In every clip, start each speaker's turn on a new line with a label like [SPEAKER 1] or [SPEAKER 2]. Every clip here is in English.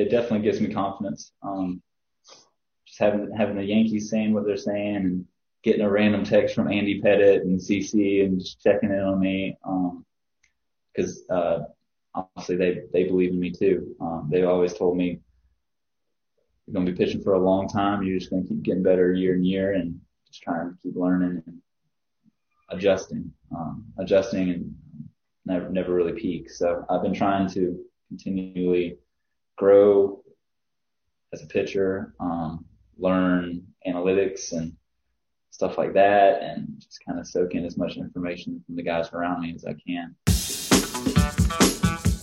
[SPEAKER 1] it definitely gives me confidence. Um, just having having the Yankees saying what they're saying and getting a random text from Andy Pettitte and CC and just checking in on me. Um, cause, uh, honestly, they, they believe in me too. Um, they've always told me you're going to be pitching for a long time. You're just going to keep getting better year and year and just trying to keep learning and adjusting, um, adjusting and never, never really peak. So I've been trying to continually grow as a pitcher, um, learn analytics and stuff like that and just kind of soak in as much information from the guys around me as I can.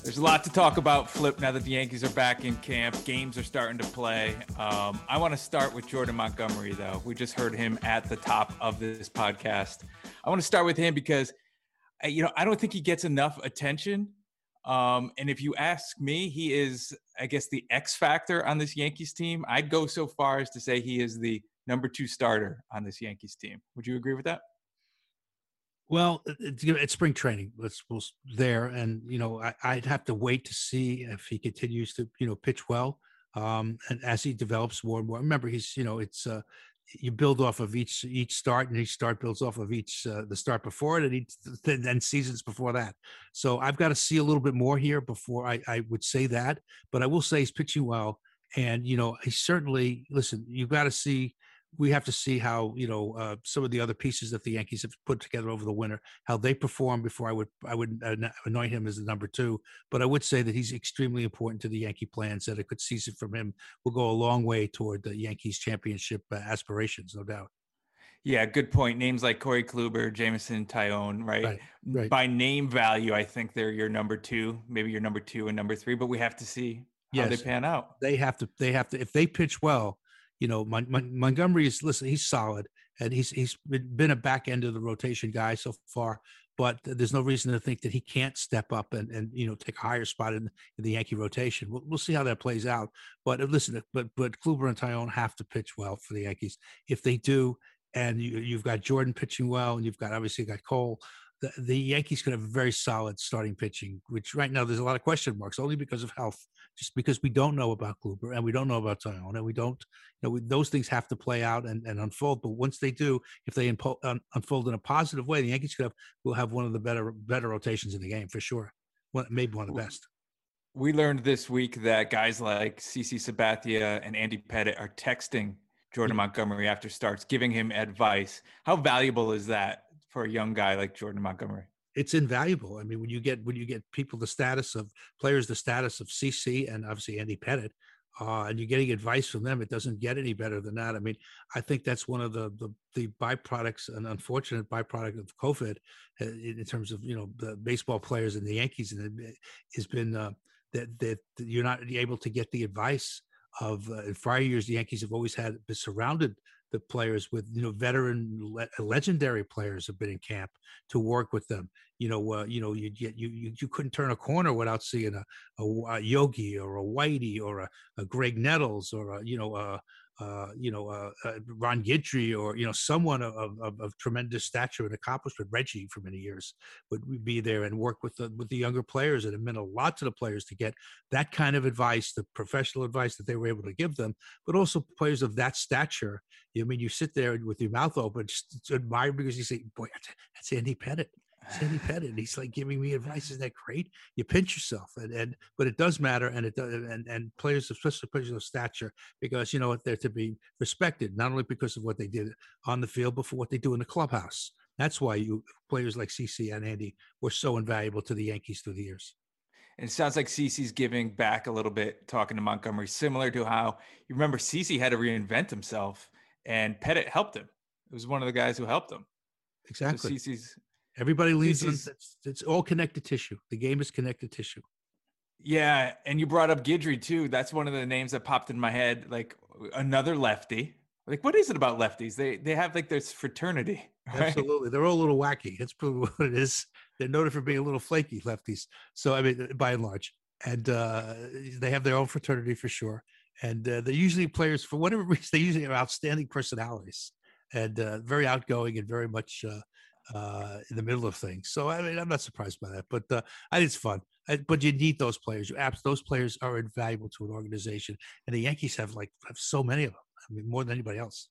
[SPEAKER 2] There's a lot to talk about, Flip, now that the Yankees are back in camp. Games are starting to play. Um, I want to start with Jordan Montgomery, though. We just heard him at the top of this podcast. I want to start with him because, you know, I don't think he gets enough attention. Um, and if you ask me, he is, I guess, the X factor on this Yankees team. I'd go so far as to say he is the number two starter on this Yankees team. Would you agree with that?
[SPEAKER 3] Well, it's, it's spring training. Let's we'll, there, and you know, I, would have to wait to see if he continues to you know pitch well, um, and as he develops more and more. Remember, he's you know, it's uh, you build off of each each start, and each start builds off of each uh, the start before it, and each then seasons before that. So I've got to see a little bit more here before I, I would say that. But I will say he's pitching well, and you know, he certainly listen. You've got to see we have to see how you know uh, some of the other pieces that the Yankees have put together over the winter, how they perform before I would I would anoint him as the number two. But I would say that he's extremely important to the Yankee plans. That a good season from him will go a long way toward the Yankees championship uh, aspirations, no doubt.
[SPEAKER 2] Yeah, good point. Names like Corey Kluber, Jameson Taillon, right?
[SPEAKER 3] Right, right?
[SPEAKER 2] By name value, I think they're your number two, maybe your number two and number three. But we have to see how yes, they pan out.
[SPEAKER 3] They have to. They have to. If they pitch well you know, Mon- Mon- Montgomery is listen, he's solid and he's he's been a back end of the rotation guy so far. But there's no reason to think that he can't step up and, and you know take a higher spot in, in the Yankee rotation. We'll, we'll see how that plays out. But uh, listen, but but Kluber and Taillon have to pitch well for the Yankees. If they do, and you, you've got Jordan pitching well, and you've got obviously got Cole, the, the Yankees could have a very solid starting pitching, which right now there's a lot of question marks only because of health, just because we don't know about Kluber and we don't know about Taillon and we don't, you know, we, those things have to play out and, and unfold. But once they do, if they impo- un, unfold in a positive way, the Yankees could have will have one of the better better rotations in the game for sure. One, maybe one of the best.
[SPEAKER 2] We learned this week that guys like CC Sabathia and Andy Pettitte are texting Jordan. Hmm. Montgomery after starts, giving him advice. How valuable is that for a young guy like Jordan Montgomery?
[SPEAKER 3] It's invaluable. I mean, when you get when you get people the status of players, the status of CC and obviously Andy Pettitte, uh, and you're getting advice from them, it doesn't get any better than that. I mean, I think that's one of the the, the byproducts, an unfortunate byproduct of COVID, uh, in terms of you know the baseball players and the Yankees, and it has been uh, that that you're not able to get the advice of uh, in prior years. The Yankees have always had been surrounded the players with you know veteran le- legendary players have been in camp to work with them. You know uh, you know you get you, you you couldn't turn a corner without seeing a, a, a yogi or a whitey or a, a graig nettles or a you know a, uh, you know, uh, uh, Ron Guidry or, you know, someone of, of, of, tremendous stature and accomplishment, Reggie for many years would be there and work with the, with the younger players. And it meant a lot to the players to get that kind of advice, the professional advice that they were able to give them, but also players of that stature. I mean, you sit there with your mouth open, just admire because you say, boy, that's Andy Pettitte. Sandy Pettitte. He's like giving me advice. Isn't that great? You pinch yourself, and, and but it does matter, and it does, and and players, especially players of stature, because you know what they're to be respected not only because of what they did on the field, but for what they do in the clubhouse. That's why you players like CC and Andy were so invaluable to the Yankees through the years.
[SPEAKER 2] And it sounds like CC's giving back a little bit, talking to Montgomery, similar to how you remember CC had to reinvent himself, and Pettitte helped him. It was one of the guys who helped him.
[SPEAKER 3] Exactly.
[SPEAKER 2] So CC's
[SPEAKER 3] Everybody leaves. It's, it's all connected tissue. The game is connected tissue.
[SPEAKER 2] Yeah, and you brought up Guidry too. That's one of the names that popped in my head. Like another lefty. Like, what is it about lefties? They they have like this fraternity.
[SPEAKER 3] Right? Absolutely, they're all a little wacky. That's probably what it is. They're noted for being a little flaky lefties. So I mean, by and large, and uh, they have their own fraternity for sure. And uh, they're usually players for whatever reason. They usually have outstanding personalities and uh, very outgoing and very much uh, in the middle of things. So I mean, I'm not surprised by that, but uh, I think it's fun. Uh, But you need those players. You abs- those players are invaluable to an organization, and the Yankees have like have so many of them. I mean, more than anybody else.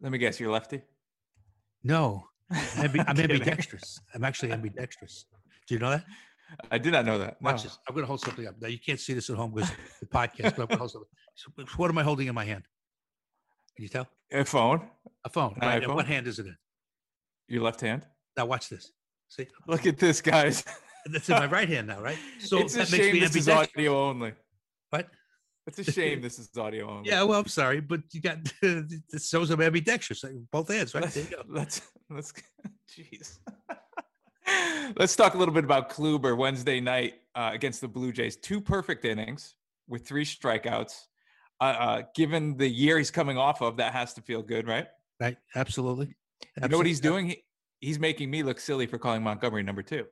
[SPEAKER 2] Let me guess, you're lefty.
[SPEAKER 3] No, ambi- I'm
[SPEAKER 2] kidding.
[SPEAKER 3] ambidextrous. I'm actually ambidextrous. Do you know that?
[SPEAKER 2] I did not know that.
[SPEAKER 3] Watch
[SPEAKER 2] No.
[SPEAKER 3] this. I'm going to hold something up. Now you can't see this at home because the podcast. But I'm going to hold something. So what am I holding in my hand? Can you tell?
[SPEAKER 2] A phone.
[SPEAKER 3] A phone.
[SPEAKER 2] An
[SPEAKER 3] Right. What hand is it in?
[SPEAKER 2] Your left hand.
[SPEAKER 3] Now watch this. See,
[SPEAKER 2] Look at this, guys.
[SPEAKER 3] that's in my right hand now, right? So
[SPEAKER 2] it's a
[SPEAKER 3] that makes
[SPEAKER 2] shame
[SPEAKER 3] me
[SPEAKER 2] this is audio only.
[SPEAKER 3] What?
[SPEAKER 2] It's a shame this is audio only.
[SPEAKER 3] Yeah, well, I'm sorry, but you got this shows I'm ambidextrous. like, Both hands, right? There you go.
[SPEAKER 2] Let's let's jeez. let's talk a little bit about Kluber Wednesday night uh, against the Blue Jays. Two perfect innings with three strikeouts. Uh, uh, given the year he's coming off of, that has to feel good, right?
[SPEAKER 3] Right. Absolutely.
[SPEAKER 2] You know what he's doing? He, he's making me look silly for calling Montgomery number two.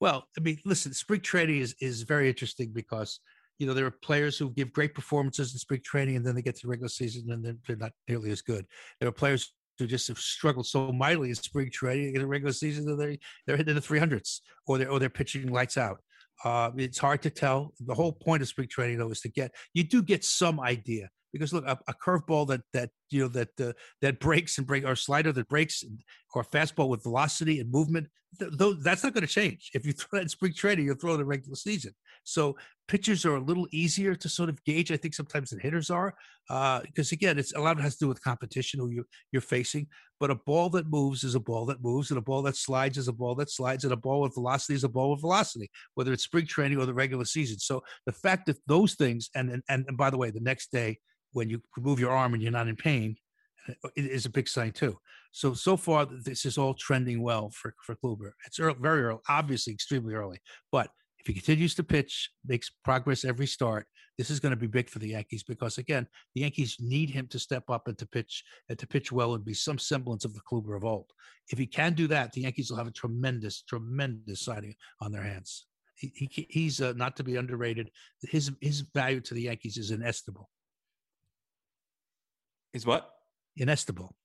[SPEAKER 3] Well, I mean, listen, spring training is is very interesting because you know there are players who give great performances in spring training and then they get to the regular season and then they're not nearly as good. There are players who just have struggled so mightily in spring training in the regular season that they they're hitting the 300s or they're or they're pitching lights out. Uh, it's hard to tell. The whole point of spring training though is to get you do get some idea because look, a, a curveball that that you know that uh, that breaks and break or slider that breaks or fastball with velocity and movement th- those, that's not going to change. If you throw that in spring training, you'll throw it in regular season. So pitchers are a little easier to sort of gauge, I think, sometimes than hitters are, because again, it's a lot of it has to do with competition who you you're facing. But a ball that moves is a ball that moves, and a ball that slides is a ball that slides, and a ball with velocity is a ball with velocity, whether it's spring training or the regular season. So the fact that those things, and and, and by the way, the next day when you move your arm and you're not in pain, is a big sign too. So so far, this is all trending well for for Kluber. It's early, very early, obviously extremely early, but if he continues to pitch, makes progress every start, this is going to be big for the Yankees because again, the Yankees need him to step up and to pitch and to pitch well and be some semblance of the Kluber of old. If he can do that, the Yankees will have a tremendous, tremendous signing on their hands. He, he he's uh, not to be underrated. His his value to the Yankees is inestimable.
[SPEAKER 2] Is what?
[SPEAKER 3] Inestimable.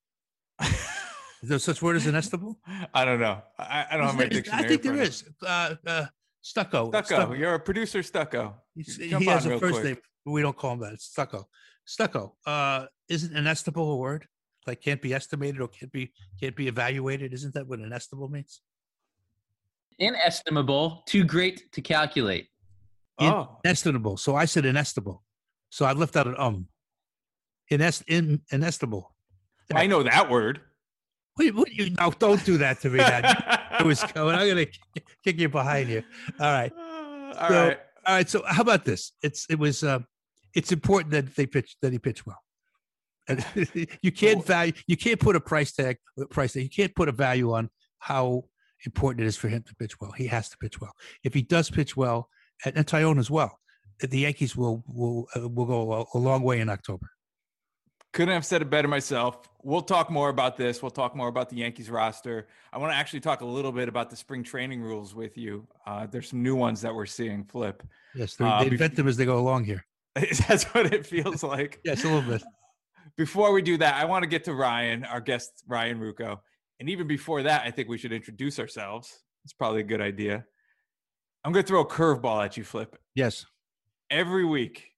[SPEAKER 3] Is there such word as inestimable?
[SPEAKER 2] I don't know. I, I don't have my dictionary.
[SPEAKER 3] I think
[SPEAKER 2] in
[SPEAKER 3] there
[SPEAKER 2] front of
[SPEAKER 3] is. Uh, uh, stucco.
[SPEAKER 2] me. Stucco. You're a producer, Stucco.
[SPEAKER 3] He's-
[SPEAKER 2] Jump
[SPEAKER 3] he has a first
[SPEAKER 2] quick.
[SPEAKER 3] name. but We don't call him that. It's stucco. Stucco. Uh, isn't inestimable a word? Like can't be estimated or can't be can't be evaluated. Isn't that what inestimable means?
[SPEAKER 4] Inestimable, too great to calculate.
[SPEAKER 3] In-
[SPEAKER 2] Oh,
[SPEAKER 3] Inestimable. So I said inestimable. So I left out an um. Inest in, inestimable.
[SPEAKER 2] I know that word.
[SPEAKER 3] What, what you no, don't do that to me. Now. I was going. I'm gonna kick you behind you. All right.
[SPEAKER 2] All
[SPEAKER 3] So-
[SPEAKER 2] right.
[SPEAKER 3] All right. So how about this? It's it was uh, it's important that they pitch that he pitch well. And you can't value you can't put a price tag price tag. You can't put a value on how important it is for him to pitch well. He has to pitch well. If he does pitch well, and, and Taillon as well, the Yankees will will uh, will go a, a long way in October.
[SPEAKER 2] Couldn't have said it better myself. We'll talk more about this. We'll talk more about the Yankees roster. I want to actually talk a little bit about the spring training rules with you. Uh, there's some new ones that we're seeing flip.
[SPEAKER 3] Yes, they,
[SPEAKER 2] Uh,
[SPEAKER 3] they invent them as they go along here.
[SPEAKER 2] That's what it feels like.
[SPEAKER 3] Yes, a little bit.
[SPEAKER 2] Before we do that, I want to get to Ryan, our guest, Ryan Ruocco. And even before that, I think we should introduce ourselves. It's probably a good idea. I'm going to throw a curveball at you, Flip.
[SPEAKER 3] Yes.
[SPEAKER 2] Every week,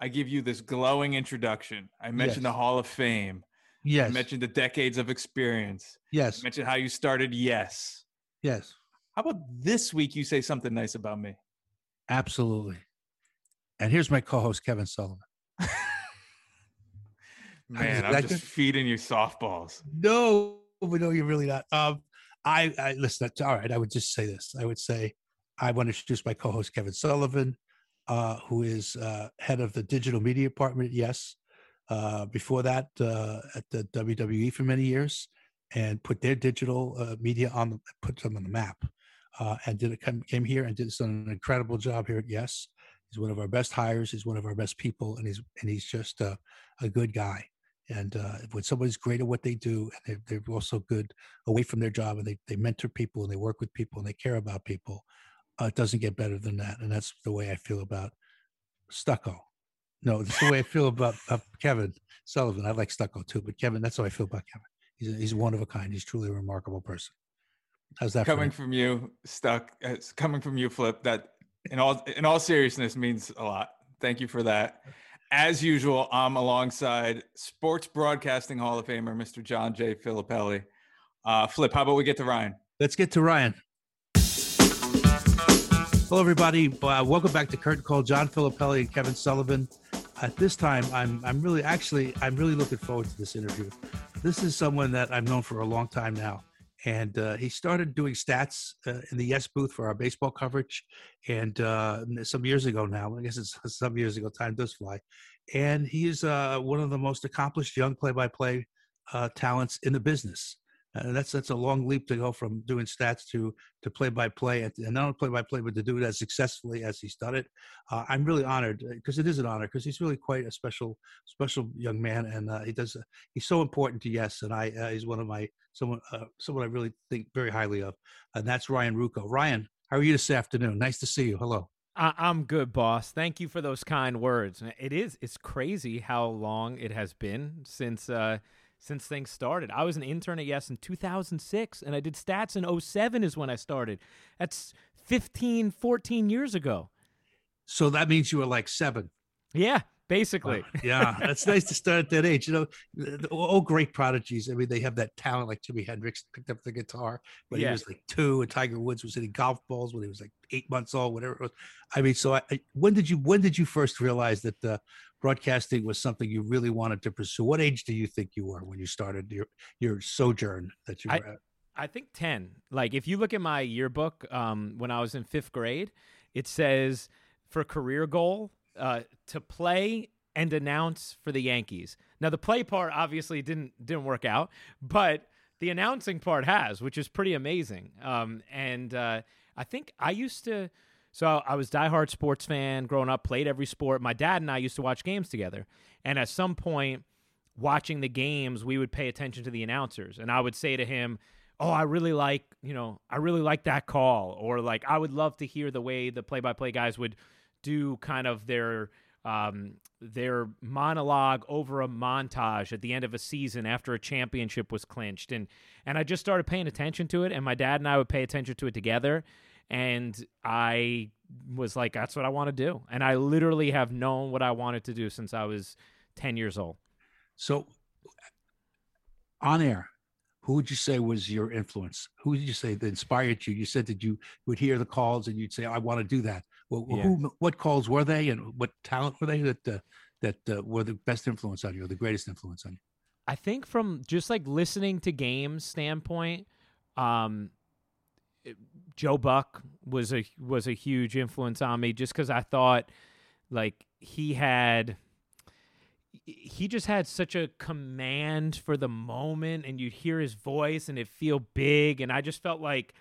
[SPEAKER 2] I give you this glowing introduction. I mentioned
[SPEAKER 3] Yes.
[SPEAKER 2] the Hall of Fame. I
[SPEAKER 3] Yes.
[SPEAKER 2] mentioned the decades of experience. I
[SPEAKER 3] Yes.
[SPEAKER 2] mentioned how you started. Yes.
[SPEAKER 3] Yes.
[SPEAKER 2] How about this week you say something nice about me?
[SPEAKER 3] Absolutely. And here's my co-host Kevin Sullivan.
[SPEAKER 2] Man, I'm just feeding you softballs.
[SPEAKER 3] No, but no, you're really not. Um, I, I listen. That's, all right, I would just say this. I would say I want to introduce my co-host Kevin Sullivan, uh, who is uh, head of the digital media department. Yes, uh, before that uh, at the WWE for many years, and put their digital uh, media on the put them on the map, uh, and did it came here and did an incredible job here at Yes. He's one of our best hires. He's one of our best people, and he's and he's just uh, a good guy. And uh, when somebody's great at what they do, and they're, they're also good away from their job, and they, they mentor people, and they work with people, and they care about people, uh, it doesn't get better than that. And that's the way I feel about Stucco. No, that's the way I feel about uh, Kevin Sullivan. I like Stucco too, but Kevin, that's how I feel about Kevin. He's, a, he's one of a kind. He's truly a remarkable person. How's that?
[SPEAKER 2] coming from you, stuck. uh, coming from you, Flip. That in all in all seriousness means a lot. Thank you for that. As usual, I'm alongside Sports Broadcasting Hall of Famer Mr. John J. Filippelli. Uh, Flip, how about we get to Ryan?
[SPEAKER 3] Let's get to Ryan. Hello, everybody. Uh, welcome back to Curtain Call. John Filippelli and Kevin Sullivan. At this time, I'm I'm really actually I'm really looking forward to this interview. This is someone that I've known for a long time now, and uh, he started doing stats uh, in the Yes booth for our baseball coverage, and uh, some years ago now. I guess it's some years ago. Time does fly, and he is uh, one of the most accomplished young play-by-play uh, talents in the business. Uh, that's that's a long leap to go from doing stats to to play by play and not only play by play but to do it as successfully as he's done it. Uh, I'm really honored because it is an honor because he's really quite a special special young man and uh, he does uh, he's so important to yes and I uh, he's one of my someone uh, someone I really think very highly of and that's Ryan Ruocco. Ryan, how are you this afternoon? Nice to see you. Hello.
[SPEAKER 5] I'm good, boss. Thank you for those kind words. It is it's crazy how long it has been since uh since things started. I was an intern at Yes in 2006 and I did stats in 07 is when I started. That's 15 14 years ago.
[SPEAKER 3] So that means you were like seven.
[SPEAKER 5] Yeah, basically.
[SPEAKER 3] yeah, that's nice to start at that age. You know, the- the- all great prodigies. I mean, they have that talent. Like Jimi Hendrix picked up the guitar when
[SPEAKER 5] Yeah.
[SPEAKER 3] he was like two, and Tiger Woods was hitting golf balls when he was like eight months old, whatever it was. I mean, so I, I, when did you when did you first realize that uh, broadcasting was something you really wanted to pursue? What age do you think you were when you started your your sojourn that you
[SPEAKER 5] I-
[SPEAKER 3] were at?
[SPEAKER 5] I think 10. Like if you look at my yearbook um, when I was in 5th grade, it says for career goal uh, to play and announce for the Yankees. Now the play part obviously didn't didn't work out, but the announcing part has, which is pretty amazing. Um, and uh, I think I used to so I was diehard sports fan growing up, played every sport. My dad and I used to watch games together. And at some point watching the games, we would pay attention to the announcers. And I would say to him, Oh, I really like, you know, I really like that call. Or like, I would love to hear the way the play by play guys would do kind of their um, their monologue over a montage at the end of a season after a championship was clinched and and I just started paying attention to it and my dad and I would pay attention to it together and I was like that's what I want to do and I literally have known what I wanted to do since I was 10 years old
[SPEAKER 3] So, on air, who would you say was your influence? Who would you say that inspired you? You said that you would hear the calls and you'd say, "I want to do that." Well,
[SPEAKER 5] Yeah.
[SPEAKER 3] who, what calls were they, and what talent were they that uh, that uh, were the best influence on you, or the greatest influence on you?
[SPEAKER 5] I think from just like listening to games standpoint, um, Joe Buck was a was a huge influence on me just because I thought like he had he just had such a command for the moment and you'd hear his voice and it feel big and I just felt like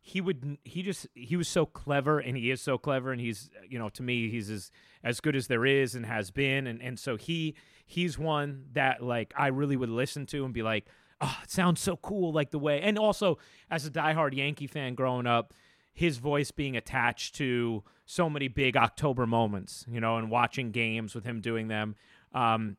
[SPEAKER 5] he would he just he was so clever and he is so clever and he's you know to me he's as as good as there is and has been. And and so he he's one that like I really would listen to and be like oh it sounds so cool like the way and also as a diehard Yankee fan growing up his voice being attached to so many big October moments you know and watching games with him doing them. Um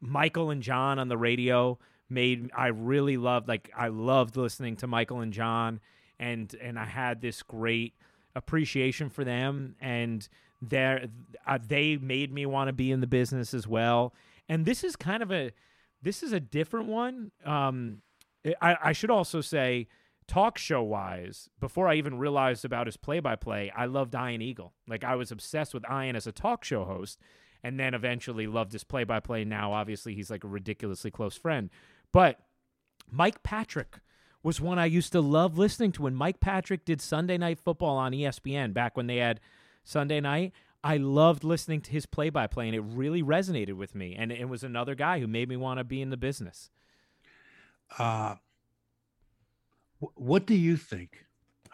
[SPEAKER 5] Michael and John on the radio made I really loved like I loved listening to Michael and John and and I had this great appreciation for them and they uh, they made me want to be in the business as well. And this is kind of a this is a different one. Um I, I should also say talk show wise before I even realized about his play by play I loved Ian Eagle. Like I was obsessed with Ian as a talk show host and then eventually loved his play by play now obviously he's like a ridiculously close friend. But Mike Patrick was one I used to love listening to when Mike Patrick did Sunday Night Football on ESPN back when they had Sunday night. I loved listening to his play by play and it really resonated with me. And it was another guy who made me want to be in the business.
[SPEAKER 3] Uh, what do you think?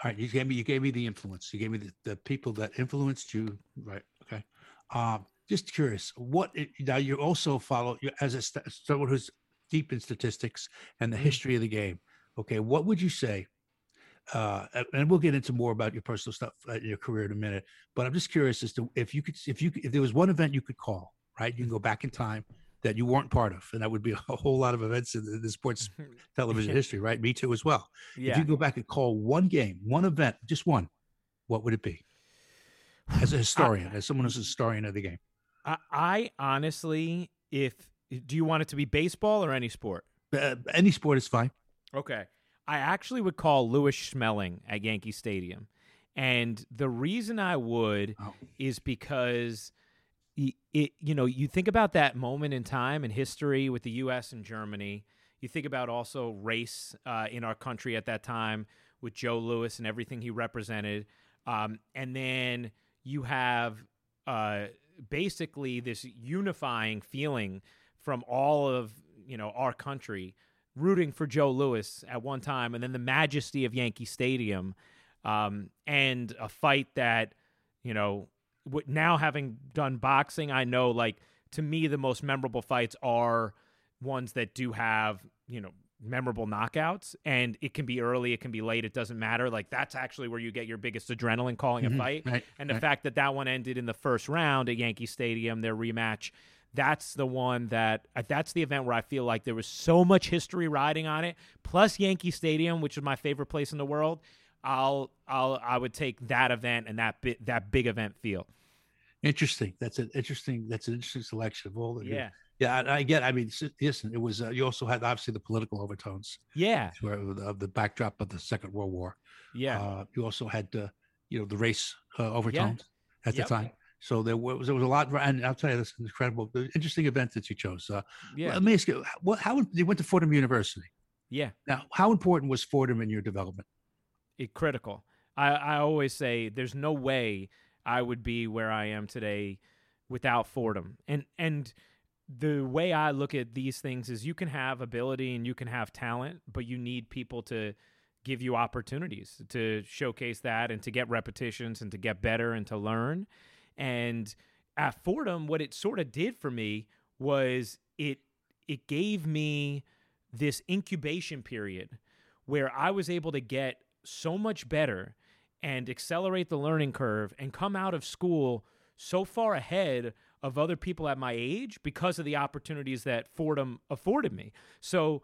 [SPEAKER 3] All right, you gave me you gave me the influence. You gave me the, the people that influenced you, right? Okay. Um, just curious, what it, now you also follow you as a someone who's deep in statistics and the history of the game. Okay, what would you say? Uh, and- we'll get into more about your personal stuff, uh, your career in a minute. But I'm just curious as to if you could, if you if there was one event you could call, right? You can go back in time that you weren't part of, and that would be a whole lot of events in the, the sports television history, right? Me too, as well. If you go back and call one game, one event, just one, what would it be? As a historian, as someone who's a historian of the game,
[SPEAKER 5] I, I honestly, if do you want it to be baseball or any sport?
[SPEAKER 3] uh, any sport is fine.
[SPEAKER 5] Okay. I actually would call Louis Schmeling at Yankee Stadium. And the reason I would
[SPEAKER 3] Oh.
[SPEAKER 5] is because y- it you know, you think about that moment in time in history with the US and Germany. You think about also race uh, in our country at that time with Joe Louis and everything he represented. Um, and then you have uh, basically this unifying feeling from all of you know our country rooting for Joe Louis at one time, and then the majesty of Yankee Stadium, um, and a fight that you know w- now having done boxing, I know like to me the most memorable fights are ones that do have you know memorable knockouts and it can be early it can be late it doesn't matter. Like that's actually where you get your biggest adrenaline calling
[SPEAKER 3] Mhm,
[SPEAKER 5] a fight.
[SPEAKER 3] Right,
[SPEAKER 5] and the
[SPEAKER 3] right.
[SPEAKER 5] fact that that one ended in the first round at Yankee Stadium, their rematch, that's the one that uh, that's the event where I feel like there was so much history riding on it. Plus Yankee Stadium, which is my favorite place in the world. I'll I'll I would take that event and that bit that big event feel.
[SPEAKER 3] Interesting. That's an interesting. That's an interesting selection of all. The
[SPEAKER 5] Yeah.
[SPEAKER 3] yeah. I, I get. I mean, listen. It was. Uh, you also had obviously the political overtones
[SPEAKER 5] Yeah.
[SPEAKER 3] where, of the backdrop of the Second World War.
[SPEAKER 5] Yeah.
[SPEAKER 3] Uh, you also had, uh, you know, the race uh, overtones at
[SPEAKER 5] Yep.
[SPEAKER 3] the time. So there was there was a lot, and I'll tell you this incredible, interesting event that you chose. Uh,
[SPEAKER 5] yeah.
[SPEAKER 3] Let me ask you, what? How you went to Fordham University?
[SPEAKER 5] Yeah.
[SPEAKER 3] Now, how important was Fordham in your development?
[SPEAKER 5] it critical. I, I always say there's no way I would be where I am today without Fordham. And and the way I look at these things is you can have ability and you can have talent, but you need people to give you opportunities to showcase that and to get repetitions and to get better and to learn. And at Fordham, what it sort of did for me was it it gave me this incubation period where I was able to get so much better and accelerate the learning curve and come out of school so far ahead of other people at my age because of the opportunities that Fordham afforded me. So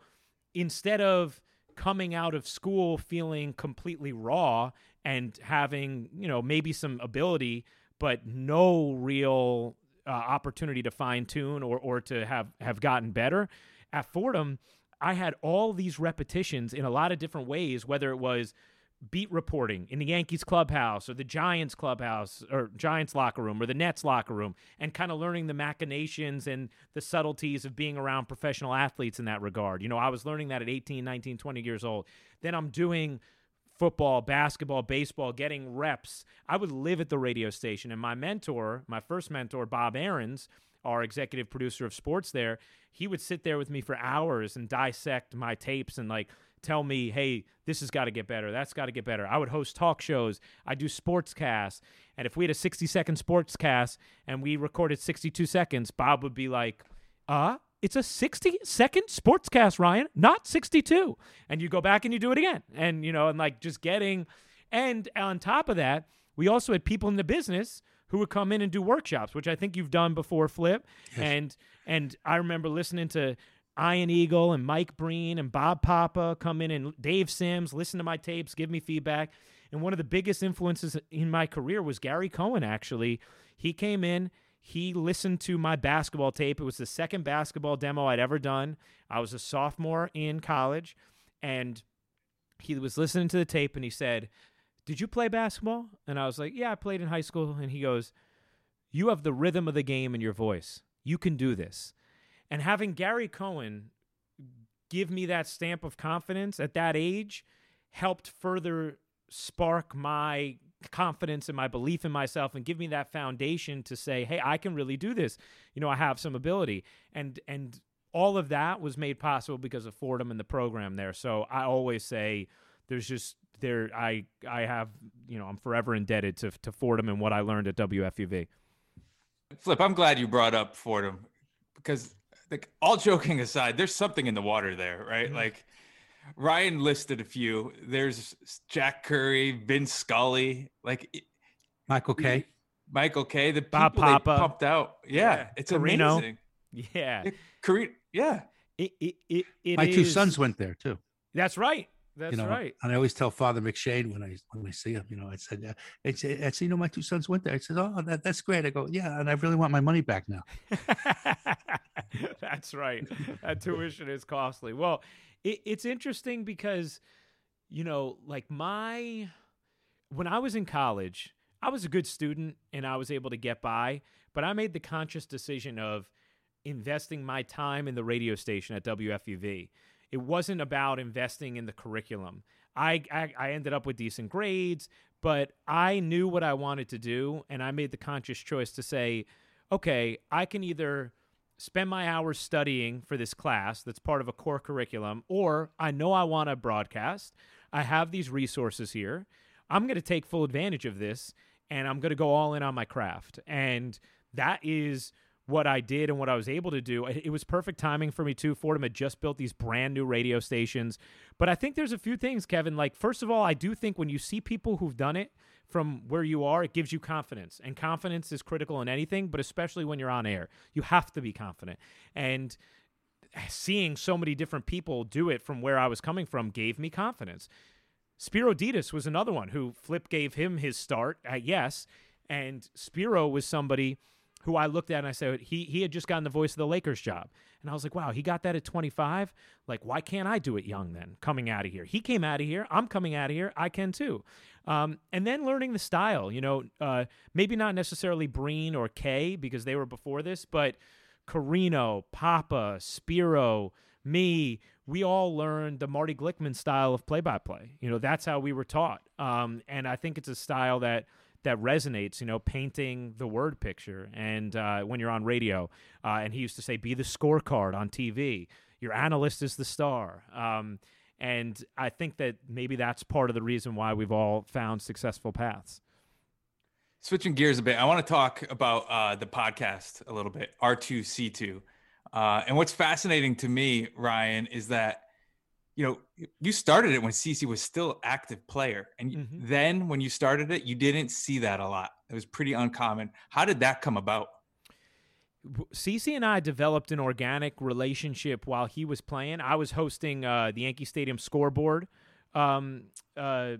[SPEAKER 5] instead of coming out of school feeling completely raw and having, you know, maybe some ability but no real uh, opportunity to fine tune or or to have have gotten better at Fordham, I had all these repetitions in a lot of different ways, whether it was beat reporting in the Yankees clubhouse or the Giants clubhouse or Giants locker room or the Nets locker room and kind of learning the machinations and the subtleties of being around professional athletes in that regard. You know, I was learning that at 18, 19, 20 years old. Then I'm doing football, basketball, baseball, getting reps. I would live at the radio station and my mentor, my first mentor Bob Ahrens, our executive producer of sports there, he would sit there with me for hours and dissect my tapes and like tell me, hey, this has got to get better. That's got to get better. I would host talk shows. I do sports casts. And if we had a 60 second sports cast and we recorded 62 seconds, Bob would be like, uh, it's a 60 second sportscast, Ryan, not 62. And you go back and you do it again. And, you know, and like just getting, and on top of that, we also had people in the business who would come in and do workshops, which I think you've done before, Flip. And and I remember listening to Ian Eagle and Mike Breen and Bob Papa come in and Dave Sims listen to my tapes, give me feedback. And one of the biggest influences in my career was Gary Cohen. Actually, he came in. He listened to my basketball tape. It was the second basketball demo I'd ever done. I was a sophomore in college, and he was listening to the tape and he said, Did you play basketball? And I was like, Yeah, I played in high school. And he goes, You have the rhythm of the game in your voice. You can do this. And having Gary Cohen give me that stamp of confidence at that age helped further spark my confidence and my belief in myself and give me that foundation to say hey I can really do this. You know I have some ability. And and all of that was made possible because of Fordham and the program there. So I always say there's just there I I have you know I'm forever indebted to to Fordham and what I learned at WFUV
[SPEAKER 2] Flip, I'm glad you brought up Fordham because, like, all joking aside, there's something in the water there, right? Mm-hmm. Like, Ryan listed a few. There's Jack Curry, Vince Scully, like
[SPEAKER 3] Michael Kay.
[SPEAKER 2] Michael Kay. The
[SPEAKER 5] Bob
[SPEAKER 2] people they
[SPEAKER 5] Papa.
[SPEAKER 2] pumped out. Yeah,
[SPEAKER 5] Yeah,
[SPEAKER 2] it's
[SPEAKER 5] Carrino.
[SPEAKER 2] amazing.
[SPEAKER 5] Yeah.
[SPEAKER 2] Korea, yeah.
[SPEAKER 5] It, it, it, it
[SPEAKER 3] My two sons went there too.
[SPEAKER 5] That's right. That's
[SPEAKER 3] you know,
[SPEAKER 5] right.
[SPEAKER 3] and I always tell Father McShane when I when I see him, you know, I said, uh, I said, I said, you know, my two sons went there. I said, oh, that, that's great. I go, yeah, and I really want my money back now.
[SPEAKER 5] That's right. That tuition is costly. Well, it, it's interesting because, you know, like my, when I was in college, I was a good student and I was able to get by, but I made the conscious decision of investing my time in the radio station at WFUV. It wasn't about investing in the curriculum. I, I, I ended up with decent grades, but I knew what I wanted to do, and I made the conscious choice to say, okay, I can either spend my hours studying for this class that's part of a core curriculum, or I know I want to broadcast. I have these resources here. I'm going to take full advantage of this and I'm going to go all in on my craft. And that is what I did and what I was able to do. It was perfect timing for me too. Fordham had just built these brand new radio stations. But I think there's a few things, Kevin. Like, first of all, I do think when you see people who've done it from where you are, it gives you confidence. And confidence is critical in anything, but especially when you're on air. You have to be confident. And seeing so many different people do it from where I was coming from gave me confidence. Spero Dedes was another one who Flip gave him his start at Yes, and Spero was somebody who I looked at and I said he he had just gotten the voice of the Lakers job, and I was like, wow, he got that at 25. Like, why can't I do it young then? Coming out of here, he came out of here. I'm coming out of here. I can too. Um, and then learning the style, you know, uh, maybe not necessarily Breen or Kay because they were before this, but Carrino, Papa, Spero, me, we all learned the Marty Glickman style of play-by-play. You know, that's how we were taught, um, and I think it's a style that that resonates. You know, painting the word picture, and uh, when you're on radio, uh, and he used to say, "Be the scorecard on TV. Your analyst is the star." Um, and I think that maybe that's part of the reason why we've all found successful paths.
[SPEAKER 2] Switching gears a bit, I want to talk about uh, the podcast a little bit, R2C2. Uh, and what's fascinating to me, Ryan, is that you know you started it when CC was still active player, and
[SPEAKER 5] Mhm.
[SPEAKER 2] then when you started it, you didn't see that a lot. It was pretty uncommon. How did that come about?
[SPEAKER 5] CC and I developed an organic relationship while he was playing. I was hosting uh, the Yankee Stadium scoreboard um, uh,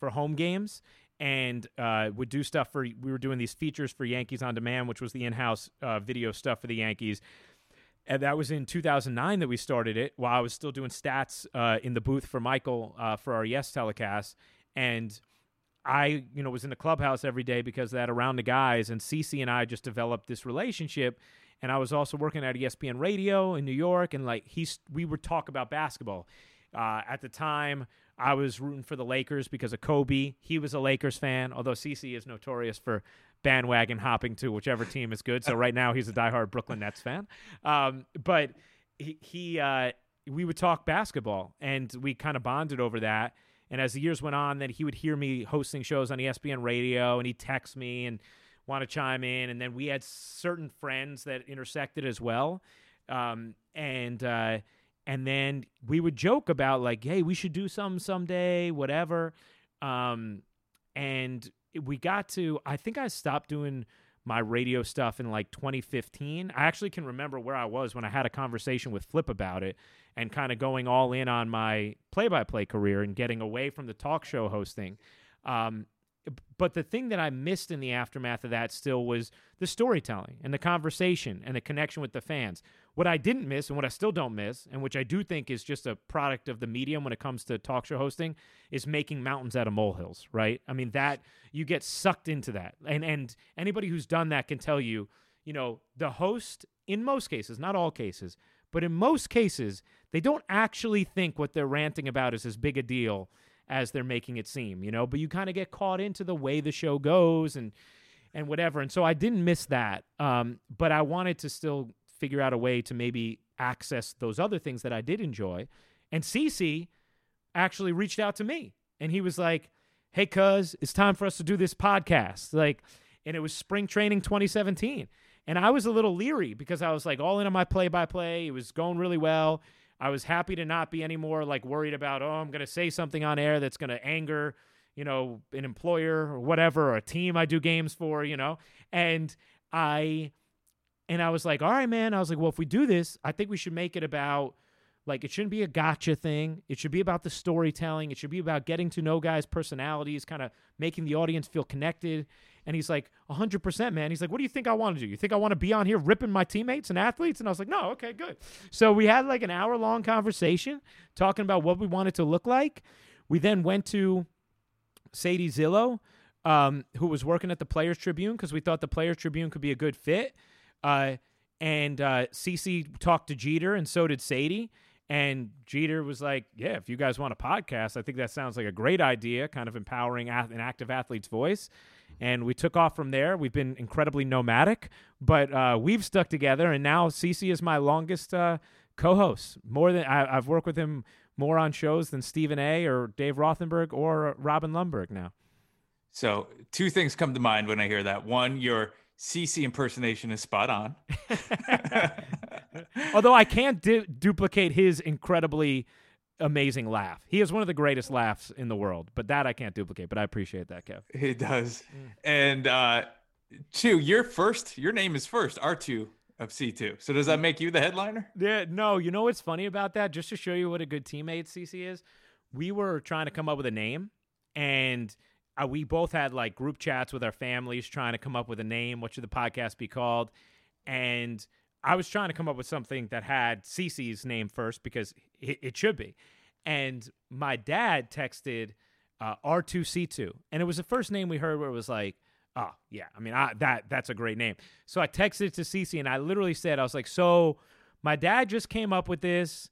[SPEAKER 5] for home games and uh, would do stuff for. We were doing these features for Yankees on Demand, which was the in-house uh, video stuff for the Yankees. And that was in 2009 that we started it while I was still doing stats uh, in the booth for Michael uh, for our Yes telecast. And I, you know, was in the clubhouse every day because that around the guys. And CC and I just developed this relationship. And I was also working at ESPN Radio in New York, and like he's, we would talk about basketball. Uh, at the time, I was rooting for the Lakers because of Kobe. He was a Lakers fan, although CC is notorious for bandwagon hopping to whichever team is good. So right now he's a diehard Brooklyn Nets fan. Um, but he, he uh, we would talk basketball, and we kind of bonded over that. And as the years went on, then he would hear me hosting shows on ESPN Radio, and he'd text me and want to chime in. And then we had certain friends that intersected as well. Um, and uh, and then we would joke about like, hey, we should do some someday, whatever. Um, and we got to, I think I stopped doing my radio stuff in like 2015. I actually can remember where I was when I had a conversation with Flip about it and kind of going all in on my play by play career and getting away from the talk show hosting. Um, but the thing that I missed in the aftermath of that still was the storytelling and the conversation and the connection with the fans. What I didn't miss and what I still don't miss, and which I do think is just a product of the medium when it comes to talk show hosting, is making mountains out of molehills, right? I mean, that you get sucked into that. And and anybody who's done that can tell you, you know, the host in most cases, not all cases, but in most cases, they don't actually think what they're ranting about is as big a deal as they're making it seem, you know, but you kind of get caught into the way the show goes and and whatever. And so I didn't miss that. Um, but I wanted to still figure out a way to maybe access those other things that I did enjoy. And CC actually reached out to me and he was like, Hey, cuz, it's time for us to do this podcast. Like, and it was spring training 2017. And I was a little leery because I was like all in on my play by play. It was going really well. I was happy to not be anymore like worried about, oh, I'm going to say something on air that's going to anger, you know, an employer or whatever, or a team I do games for, you know. And I And I was like, all right, man. I was like, well, if we do this, I think we should make it about like it shouldn't be a gotcha thing. It should be about the storytelling. It should be about getting to know guys' personalities, kind of making the audience feel connected. And he's like, 100%, man. He's like, what do you think I want to do? You think I want to be on here ripping my teammates and athletes? And I was like, no, okay, good. So we had like an hour long conversation talking about what we wanted to look like. We then went to Sadie Zillow, um, who was working at the Players Tribune because we thought the Players Tribune could be a good fit. Uh, and uh, CC talked to Jeter, and so did Sadie. And Jeter was like, "Yeah, if you guys want a podcast, I think that sounds like a great idea, kind of empowering an active athlete's voice." And we took off from there. We've been incredibly nomadic, but uh, we've stuck together. And now CC is my longest uh, co-host. More than I, have worked with him more on shows than Stephen A. or Dave Rothenberg or Robin Lundberg now.
[SPEAKER 2] So two things come to mind when I hear that. One, your CC impersonation is spot on.
[SPEAKER 5] Although I can't du- duplicate his incredibly amazing laugh. He has one of the greatest laughs in the world, but that I can't duplicate. But I appreciate that, Kev.
[SPEAKER 2] He does. Mm. And uh, two, you're first. Your name is first. R two of C2. So does that make you the headliner?
[SPEAKER 5] Yeah, no. You know what's funny about that? Just to show you what a good teammate CC is, we were trying to come up with a name, and uh, we both had like group chats with our families trying to come up with a name. What should the podcast be called? And I was trying to come up with something that had CC's name first because it, it should be. And my dad texted uh, R2C2, and it was the first name we heard where it was like, oh yeah, I mean I, that that's a great name. So I texted to CC, and I literally said, I was like, so my dad just came up with this.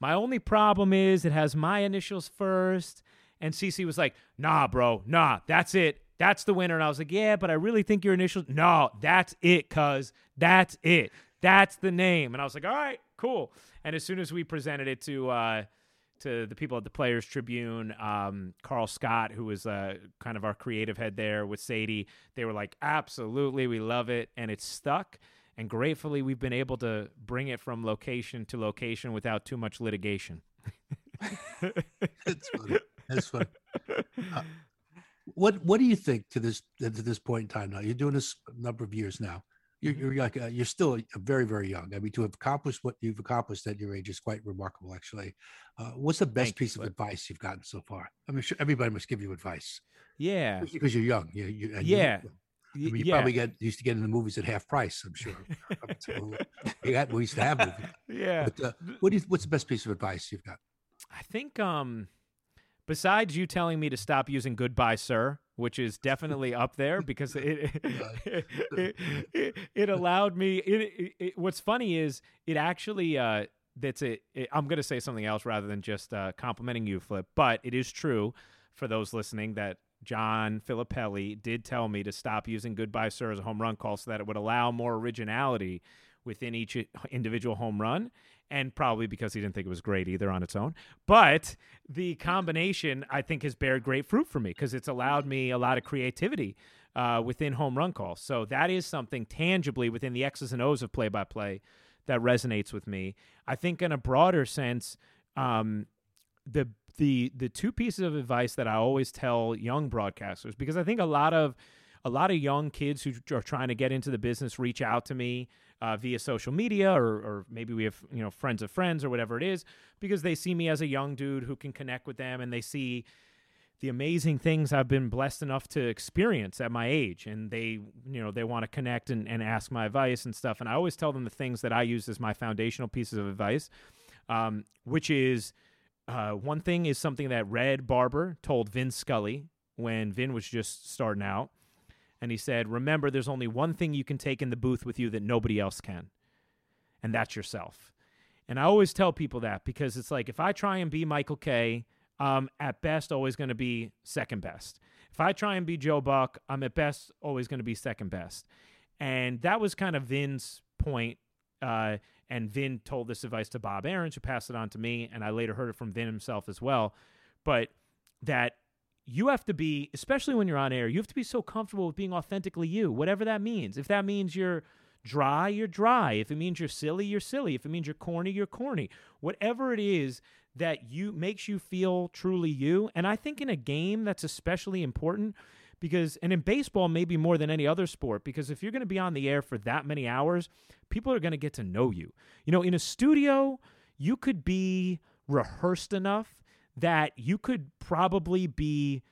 [SPEAKER 5] My only problem is it has my initials first. And CC was like, nah, bro, nah, that's it. That's the winner. And I was like, yeah, but I really think your initials. No, that's it, cuz that's it. That's the name. And I was like, all right, cool. And as soon as we presented it to uh, to the people at the Players Tribune, um, Carl Scott, who was uh, kind of our creative head there with Sadie, they were like, absolutely, we love it, and it's stuck. And gratefully, we've been able to bring it from location to location without too much litigation.
[SPEAKER 3] That's funny. That's funny. Uh, what What do you think to this to this point in time? Now you're doing this a number of years now you're, mm-hmm. you're like uh, you're still a very very young. I mean, to have accomplished what you've accomplished at your age is quite remarkable, actually. Uh, what's the best Thank piece you, of advice you've gotten so far? I mean, sure, everybody must give you advice.
[SPEAKER 5] Yeah,
[SPEAKER 3] because you're young. You, you,
[SPEAKER 5] yeah.
[SPEAKER 3] You, I mean, you yeah. probably get used to getting the movies at half price. I'm sure. you got we used to have movies.
[SPEAKER 5] Yeah.
[SPEAKER 3] But uh, what is what's the best piece of advice you've got?
[SPEAKER 5] I think um, besides you telling me to stop using "Goodbye, Sir," which is definitely up there because it it, it, it, allowed me. It, what's funny is it actually uh, that's it. I'm going to say something else rather than just uh, complimenting you, Flip. But it is true for those listening that John Filippelli did tell me to stop using "Goodbye, Sir" as a home run call so that it would allow more originality within each individual home run and probably because he didn't think it was great either on its own. But the combination, I think, has bared great fruit for me because it's allowed me a lot of creativity uh, within home run calls. So that is something tangibly within the X's and O's of play by play that resonates with me. I think, in a broader sense, um, the the the two pieces of advice that I always tell young broadcasters because I think a lot of a lot of young kids who are trying to get into the business reach out to me uh, via social media or, or maybe we have you know friends of friends or whatever it is because they see me as a young dude who can connect with them and they see the amazing things I've been blessed enough to experience at my age. And they, you know, they want to connect and, and ask my advice and stuff. And I always tell them the things that I use as my foundational pieces of advice, um, which is uh, one thing is something that Red Barber told Vin Scully when Vin was just starting out and he said, Remember, there's only one thing you can take in the booth with you that nobody else can, and that's yourself. And I always tell people that because it's like if I try and be Michael Kay, I'm at best always going to be second best. If I try and be Joe Buck, I'm at best always going to be second best. And that was kind of Vin's point. Uh, and Vin told this advice to Bob Ahrens, who passed it on to me, and I later heard it from Vin himself as well. But that you have to be, especially when you're on air, you have to be so comfortable with being authentically you, whatever that means. If that means you're dry, you're dry. If it means you're silly, you're silly. If it means you're corny, you're corny. Whatever it is that you makes you feel truly you. And I think in a game that's especially important because and in baseball maybe more than any other sport because if you're going to be on the air for that many hours people are going to get to know you you know in a studio you could be rehearsed enough that you could probably be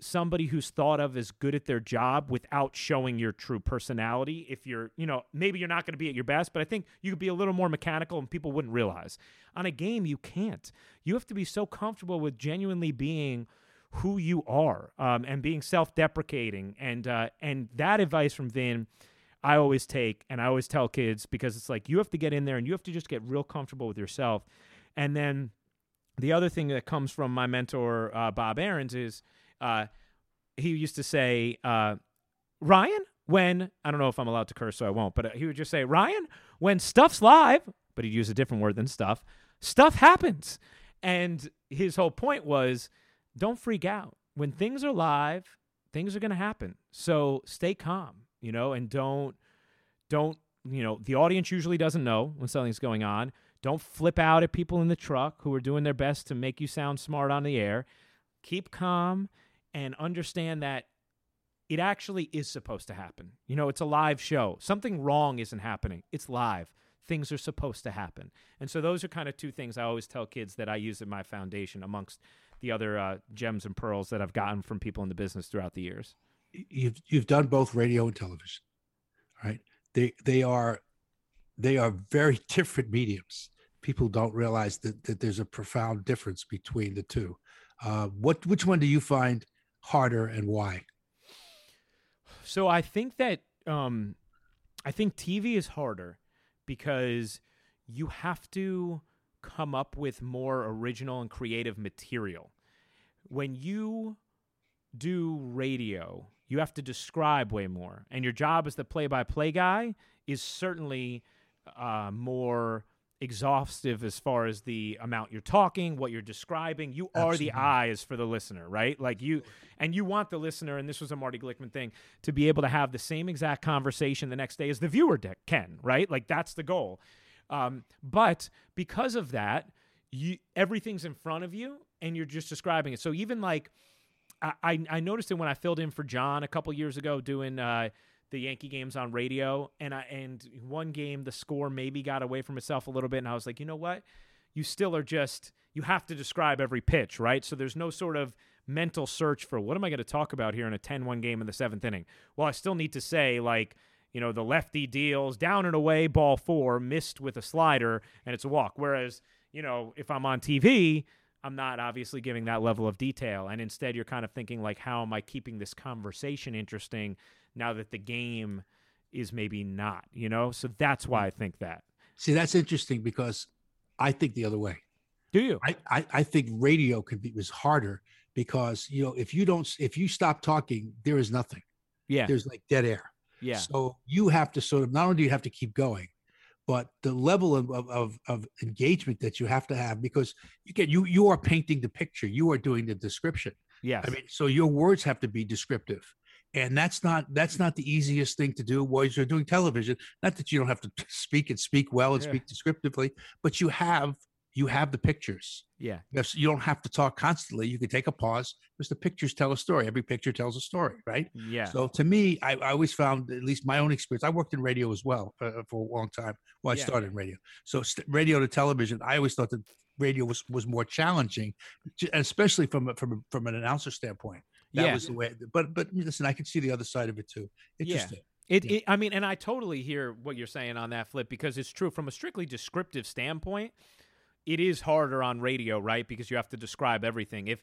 [SPEAKER 5] somebody who's thought of as good at their job without showing your true personality if you're you know maybe you're not going to be at your best but i think you could be a little more mechanical and people wouldn't realize. On a game you can't. You have to be so comfortable with genuinely being who you are um, and being self-deprecating. And uh, and that advice from Vin I always take and I always tell kids because it's like you have to get in there and you have to just get real comfortable with yourself. And then the other thing that comes from my mentor uh, Bob Ahrens is uh, he used to say uh, Ryan when I don't know if I'm allowed to curse so I won't but he would just say Ryan when stuff's live but he'd use a different word than stuff stuff happens and his whole point was don't freak out. When things are live, things are going to happen. So stay calm, you know, and don't don't, you know, the audience usually doesn't know when something's going on. Don't flip out at people in the truck who are doing their best to make you sound smart on the air. Keep calm and understand that it actually is supposed to happen. You know, it's a live show. Something wrong isn't happening. It's live. Things are supposed to happen. And so those are kind of two things I always tell kids that I use in my foundation amongst the other uh, gems and pearls that I've gotten from people in the business throughout the years.
[SPEAKER 3] You've you've done both radio and television, right? They they are they are very different mediums. People don't realize that, that there's a profound difference between the two. Uh, what which one do you find harder and why?
[SPEAKER 5] So I think that um, I think TV is harder because you have to come up with more original and creative material. When you do radio, you have to describe way more. And your job as the play by play guy is certainly uh, more exhaustive as far as the amount you're talking, what you're describing. You are Absolutely. the eyes for the listener, right? Like you, and you want the listener, and this was a Marty Glickman thing, to be able to have the same exact conversation the next day as the viewer can, right? Like that's the goal. Um, but because of that, you, everything's in front of you and you're just describing it. So even like, I, I noticed it when I filled in for John a couple years ago doing uh, the Yankee games on radio, and I and one game the score maybe got away from itself a little bit, and I was like, you know what, you still are just you have to describe every pitch, right? So there's no sort of mental search for what am I going to talk about here in a 10-1 game in the seventh inning. Well, I still need to say like you know, the lefty deals down and away, ball four, missed with a slider, and it's a walk. Whereas, you know, if I'm on TV, I'm not obviously giving that level of detail. And instead, you're kind of thinking, like, how am I keeping this conversation interesting now that the game is maybe not, you know? So that's why I mm-hmm. think that.
[SPEAKER 3] See, that's interesting because I think the other way.
[SPEAKER 5] Do you?
[SPEAKER 3] I, I, I think radio can be was harder because you know if you don't if you stop talking, there is nothing.
[SPEAKER 5] Yeah.
[SPEAKER 3] There's like dead air.
[SPEAKER 5] Yeah.
[SPEAKER 3] So you have to sort of not only do you have to keep going, but the level of, of, of engagement that you have to have because you get you you are painting the picture, you are doing the description.
[SPEAKER 5] Yeah.
[SPEAKER 3] I mean, so your words have to be descriptive. And that's not that's not the easiest thing to do while you're doing television. Not that you don't have to speak and speak well and yeah. speak descriptively, but you have you have the pictures.
[SPEAKER 5] Yeah.
[SPEAKER 3] You don't have to talk constantly. You can take a pause because the pictures tell a story. Every picture tells a story, right?
[SPEAKER 5] Yeah.
[SPEAKER 3] So to me, I, I always found, at least my own experience, I worked in radio as well uh, for a long time. Well, I yeah. started in radio. So st- radio to television, I always thought that radio was, was more challenging, especially from a, from a, from an announcer standpoint. That yeah. was the way. But but listen, I can see the other side of it too. Interesting.
[SPEAKER 5] Yeah. It, it, I mean, and I totally hear what you're saying on that flip because it's true from a strictly descriptive standpoint it is harder on radio, right? Because you have to describe everything. If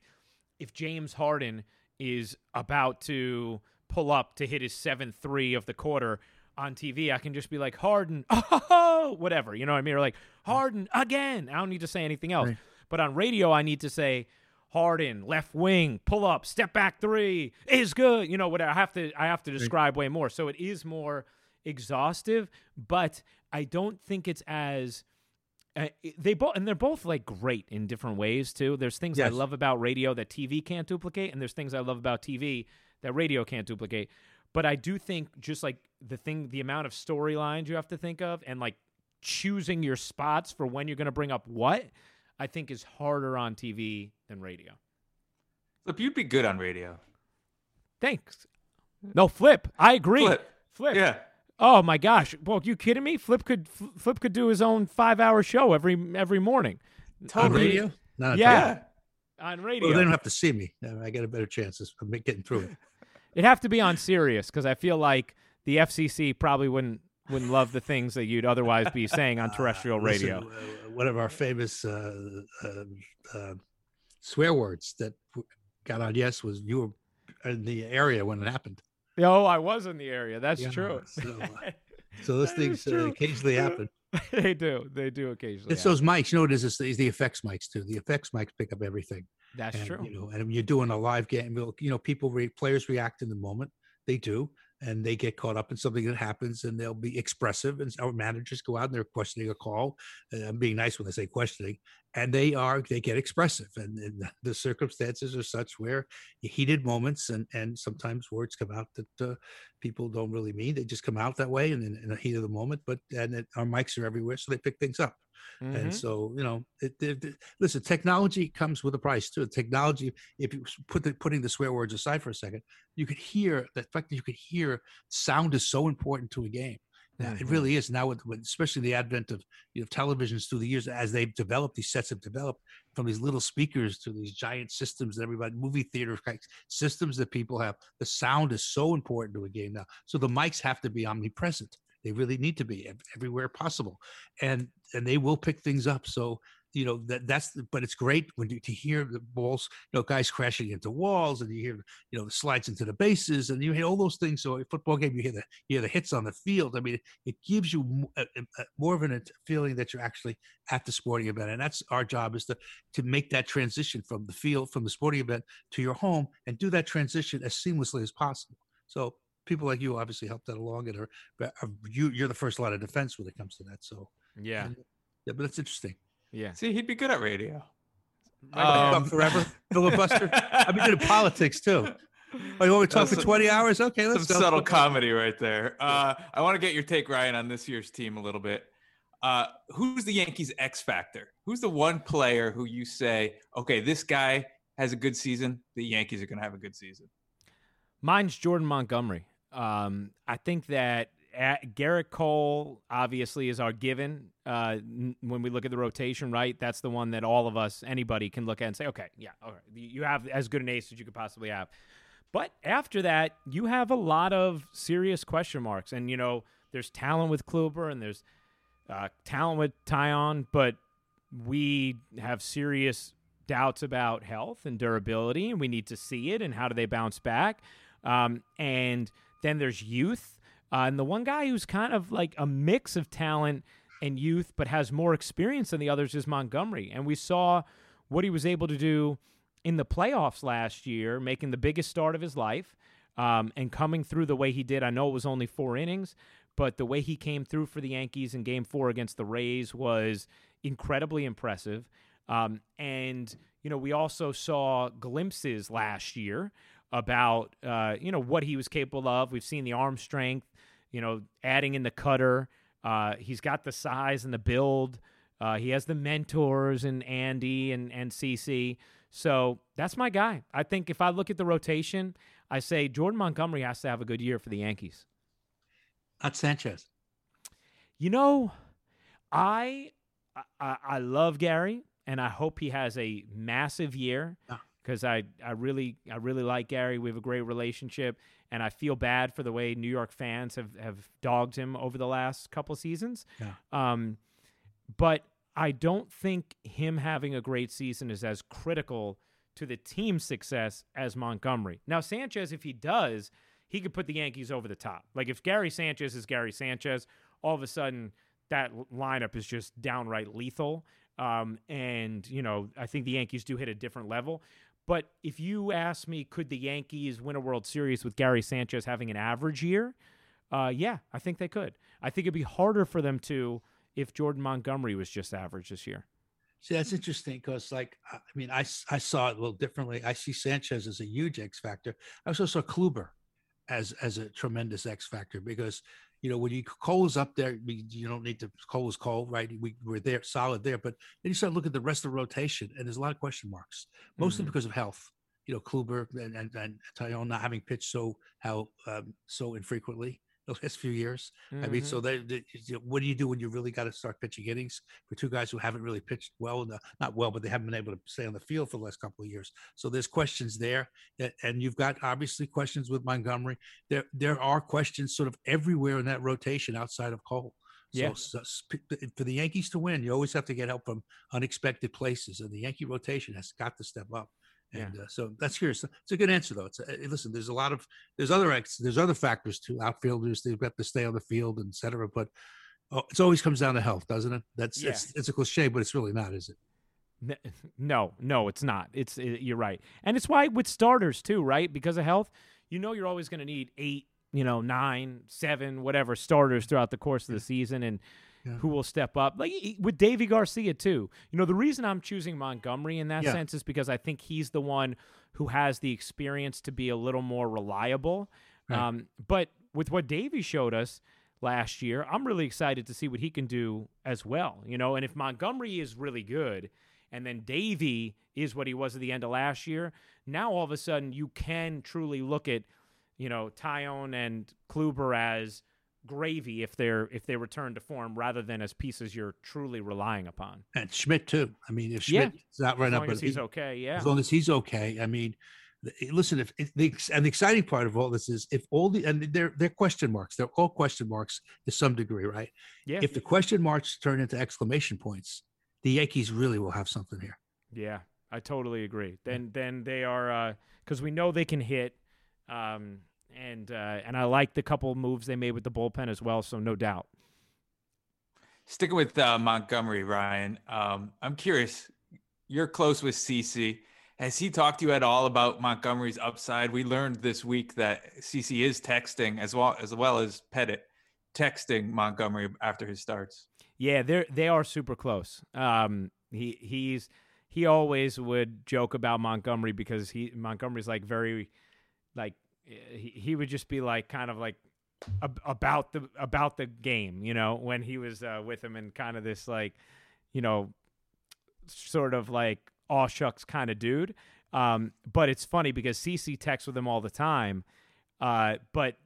[SPEAKER 5] if James Harden is about to pull up to hit his seventh three of the quarter on TV, I can just be like Harden, oh, whatever, you know what I mean? Or like Harden again. I don't need to say anything else. Right. But on radio, I need to say Harden, left wing, pull up, step back three is good. You know what? I have to I have to describe way more. So it is more exhaustive, but I don't think it's as uh, they both and they're both like great in different ways too. There's things yes. I love about radio that TV can't duplicate, and there's things I love about TV that radio can't duplicate. But I do think just like the thing, the amount of storylines you have to think of, and like choosing your spots for when you're going to bring up what, I think is harder on TV than radio.
[SPEAKER 2] Flip, you'd be good on radio.
[SPEAKER 5] Thanks. No, Flip. I agree.
[SPEAKER 2] Flip.
[SPEAKER 5] Flip.
[SPEAKER 2] Yeah.
[SPEAKER 5] Oh my gosh. Well, you kidding me? Flip could Flip could do his own five hour show every every morning.
[SPEAKER 3] On radio? Not on
[SPEAKER 5] Yeah. On radio.
[SPEAKER 3] Well, they don't have to see me. I got a better chance of getting through it.
[SPEAKER 5] It'd have to be on Sirius because I feel like the FCC probably wouldn't wouldn't love the things that you'd otherwise be saying on terrestrial
[SPEAKER 3] Uh, listen,
[SPEAKER 5] radio.
[SPEAKER 3] uh, one of our famous uh, uh, uh, swear words that got on yes was you were in the area when it happened.
[SPEAKER 5] Oh, I was in the area. That's
[SPEAKER 3] Yeah,
[SPEAKER 5] true.
[SPEAKER 3] so, So those things uh, occasionally happen.
[SPEAKER 5] they do. They do occasionally.
[SPEAKER 3] It's
[SPEAKER 5] happen.
[SPEAKER 3] those mics. You know what it is? It's the, it's the effects mics too. The effects mics pick up everything.
[SPEAKER 5] That's
[SPEAKER 3] and,
[SPEAKER 5] true.
[SPEAKER 3] You know, and when you're doing a live game, you know, people, re- players react in the moment. They do, and they get caught up in something that happens, and they'll be expressive. And our managers go out and they're questioning a call. And I'm being nice when I say questioning, and they are they get expressive, and, and the circumstances are such where heated moments, and and sometimes words come out that uh, people don't really mean. They just come out that way, and in, in the heat of the moment. But and it, our mics are everywhere, so they pick things up. And
[SPEAKER 5] Mhm.
[SPEAKER 3] so, you know, it, it, it- listen, technology comes with a price too. Technology, if you put the, putting the swear words aside for a second, you could hear the fact that you could hear sound is so important to a game. It
[SPEAKER 5] Mhm.
[SPEAKER 3] really is now, with, with especially the advent of you know televisions through the years as they've developed, these sets have developed from these little speakers to these giant systems that everybody movie theater systems that people have. The sound is so important to a game now, so the mics have to be omnipresent. They really need to be everywhere possible, and and they will pick things up. So you know that that's the- but it's great when you to hear the balls, you know, guys crashing into walls, and you hear you know the slides into the bases, and you hear all those things. So a football game, you hear the you hear the hits on the field. I mean, it gives you a, a- a- more of an int- feeling that you're actually at the sporting event, and that's our job is to to make that transition from the field, from the sporting event to your home, and do that transition as seamlessly as possible. So people like you obviously help that along, and are, are uh, you you're the first line of defense when it comes to that. So
[SPEAKER 5] Yeah.
[SPEAKER 3] and- yeah, but it's interesting.
[SPEAKER 5] Yeah.
[SPEAKER 2] See, he'd be good at radio.
[SPEAKER 3] Talk
[SPEAKER 2] Um,
[SPEAKER 3] forever, filibuster. I've been doing politics too. Oh, you want to talk for
[SPEAKER 2] That's
[SPEAKER 3] 20 hours? Okay, let's go.
[SPEAKER 2] subtle comedy right there. Uh, I want to get your take, Ryan, on this year's team a little bit. Uh, who's the Yankees X factor? Who's the one player who you say, okay, this guy has a good season. The Yankees are going to have a good season.
[SPEAKER 5] Mine's Jordan Montgomery. Um, I think that at Gerrit Cole obviously is our given uh, n- when we look at the rotation, right? That's the one that all of us, anybody, can look at and say, okay, yeah, all right, you have as good an ace as you could possibly have. But after that, you have a lot of serious question marks, and you know, there's talent with Kluber and there's uh, talent with Taillon, but we have serious doubts about health and durability, and we need to see it and how do they bounce back. Um, and then there's youth. Uh, and the one guy who's kind of like a mix of talent and youth, but has more experience than the others is Montgomery. And we saw what he was able to do in the playoffs last year, making the biggest start of his life um, and coming through the way he did. I know it was only four innings, but the way he came through for the Yankees in game four against the Rays was incredibly impressive. Um, and, you know, we also saw glimpses last year about, uh, you know, what he was capable of. We've seen the arm strength, you know, adding in the cutter. Uh, he's got the size and the build. Uh, he has the mentors and Andy and, and CC. So that's my guy. I think if I look at the rotation, I say Jordan Montgomery has to have a good year for the Yankees.
[SPEAKER 3] Not Sanchez.
[SPEAKER 5] You know, I I, I love Gary, and I hope he has a massive year. Because I I really I really like Gary. We have a great relationship, and I feel bad for the way New York fans have have dogged him over the last couple seasons.
[SPEAKER 3] Yeah.
[SPEAKER 5] Um, but I don't think him having a great season is as critical to the team's success as Montgomery. Now Sanchez, if he does, he could put the Yankees over the top. Like if Gary Sanchez is Gary Sanchez, all of a sudden that lineup is just downright lethal. Um, and you know, I think the Yankees do hit a different level. But if you ask me, could the Yankees win a World Series with Gary Sanchez having an average year? Uh, yeah, I think they could. I think it'd be harder for them to if Jordan Montgomery was just average this year.
[SPEAKER 3] See, that's interesting because, like, I mean, I I saw it a little differently. I see Sanchez as a huge X factor. I also saw Kluber as as a tremendous X factor because you know when you Cole is up there, we- you don't need to. Cole is Cole, right? We we're there, solid there. But then you start looking at the rest of the rotation, and there's a lot of question marks, mostly
[SPEAKER 5] Mhm.
[SPEAKER 3] because of health. you know Kluber and and, and Taillon not having pitched so how um, so infrequently the last few years. Mm-hmm. I mean, so mm-hmm. they, they you know, what do you do when you really got to start pitching innings for two guys who haven't really pitched well, the, not well, but they haven't been able to stay on the field for the last couple of years. So there's questions there, and you've got obviously questions with Montgomery. There there are questions sort of everywhere in that rotation outside of Cole. So, so, for the Yankees to win, you always have to get help from unexpected places, and the Yankee rotation has got to step up. And yeah. uh, so that's here. It's a good answer though. It's a, listen. There's a lot of there's other there's other factors too. Outfielders they've got to stay on the field, etc. But oh, it always comes down to health, doesn't it? That's yeah. it's, it's a cliche, but it's really not, is it?
[SPEAKER 5] No, no, it's not. It's it, you're right, and it's why with starters too, right? Because of health, you know, you're always going to need eight, you know, nine, seven, whatever starters throughout the course of the season, and yeah. who will step up. Like with Deivi Garcia too. You know, the reason I'm choosing Montgomery in that yeah. sense is because I think he's the one who has the experience to be a little more reliable. Right. Um, but with what Deivi showed us last year, I'm really excited to see what he can do as well. You know, and if Montgomery is really good, and then Deivi is what he was at the end of last year, now all of a sudden you can truly look at, you know, Taillon and Kluber as gravy if they're if they return to form rather than as pieces you're truly relying upon.
[SPEAKER 3] And Schmidt too. I mean, if Schmidt yeah. is not right
[SPEAKER 5] up, as he's he, okay, yeah.
[SPEAKER 3] As long as he's okay, I mean, listen. If, if the and the exciting part of all this is if all the and they're they're question marks. They're all question marks to some degree, right?
[SPEAKER 5] Yeah.
[SPEAKER 3] If the question marks turn into exclamation points, the Yankees really will have something here.
[SPEAKER 5] Yeah, I totally agree. Then then they are because uh, we know they can hit. Um, and uh, and I like the couple moves they made with the bullpen as well. So no doubt.
[SPEAKER 2] Sticking with uh, Montgomery, Ryan, um, I'm curious. You're close with CC. Has he talked to you at all about Montgomery's upside? We learned this week that CC is texting as well as well as Pettitte texting Montgomery after his starts.
[SPEAKER 5] Yeah, they're they are super close. Um, he he's he always would joke about Montgomery because he Montgomery's like very like he, he would just be like kind of like about the about the game, you know, when he was uh, with him and kind of this like, you know, sort of like aw shucks kind of dude. Um, but it's funny because CC texts with him all the time, uh, but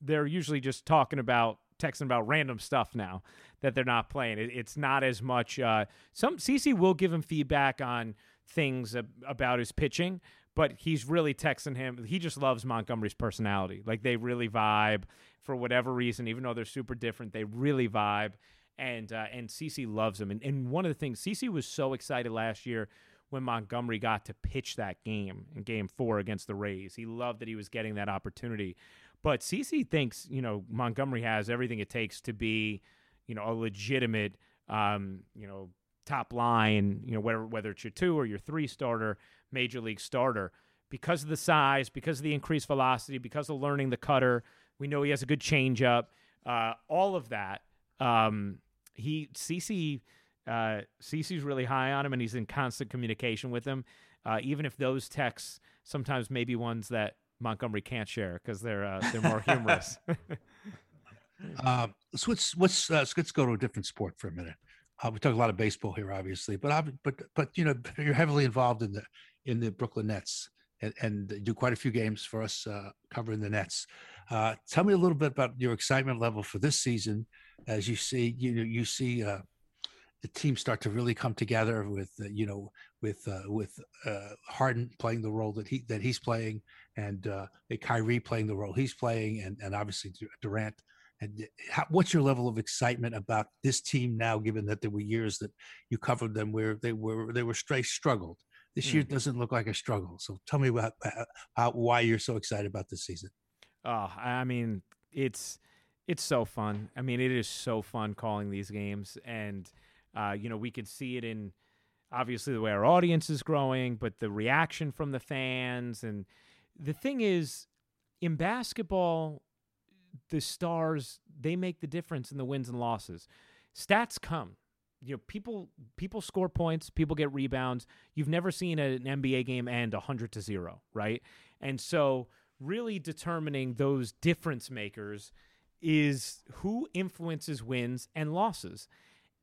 [SPEAKER 5] they're usually just talking about texting about random stuff now that they're not playing. It, it's not as much. Uh, some CC will give him feedback on things ab- about his pitching, but he's really texting him. He just loves Montgomery's personality. Like they really vibe for whatever reason, even though they're super different. They really vibe, and uh, and CC loves him. And, and one of the things CC was so excited last year when Montgomery got to pitch that game in Game Four against the Rays. He loved that he was getting that opportunity. But CC thinks you know Montgomery has everything it takes to be you know a legitimate um, you know top line, you know, whether whether it's your two or your three starter, major league starter, because of the size, because of the increased velocity, because of learning the cutter. We know he has a good changeup. Uh, all of that. Um, he CC uh, CC's really high on him, and he's in constant communication with him. Uh, even if those texts sometimes may be ones that Montgomery can't share because they're uh, they're more humorous.
[SPEAKER 3] uh, so let's let's uh, let's go to a different sport for a minute. Uh, we talk a lot of baseball here, obviously, but but but you know you're heavily involved in the in the Brooklyn Nets and, and do quite a few games for us uh, covering the Nets. Uh, tell me a little bit about your excitement level for this season as you see you you see uh, the team start to really come together with uh, you know with uh, with Harden playing the role that he that he's playing and uh, Kyrie playing the role he's playing and and obviously Durant and how, what's your level of excitement about this team now, given that there were years that you covered them where they were they were straight struggled. This year mm. doesn't look like a struggle. So tell me about how, why you're so excited about this season.
[SPEAKER 5] Oh, I mean, it's it's so fun. I mean, it is so fun calling these games, and uh, you know we can see it in obviously the way our audience is growing, but the reaction from the fans. And the thing is, in basketball, the stars they make the difference in the wins and losses. Stats come. You know, people people score points, people get rebounds. You've never seen an NBA game end 100 to 0, right? And so really determining those difference makers is who influences wins and losses.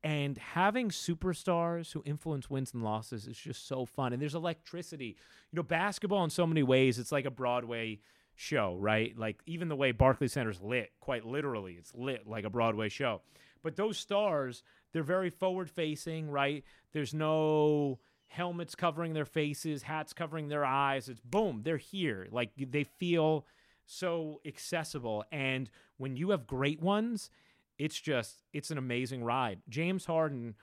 [SPEAKER 5] And having superstars who influence wins and losses is just so fun. And there's electricity. You know, basketball in so many ways, it's like a Broadway show, right? Like even the way Barclays Center's lit, quite literally, it's lit like a Broadway show. But those stars, they're very forward facing, right? There's no helmets covering their faces, hats covering their eyes. It's boom, they're here. Like they feel so accessible. And when you have great ones, it's just it's an amazing ride. James Harden,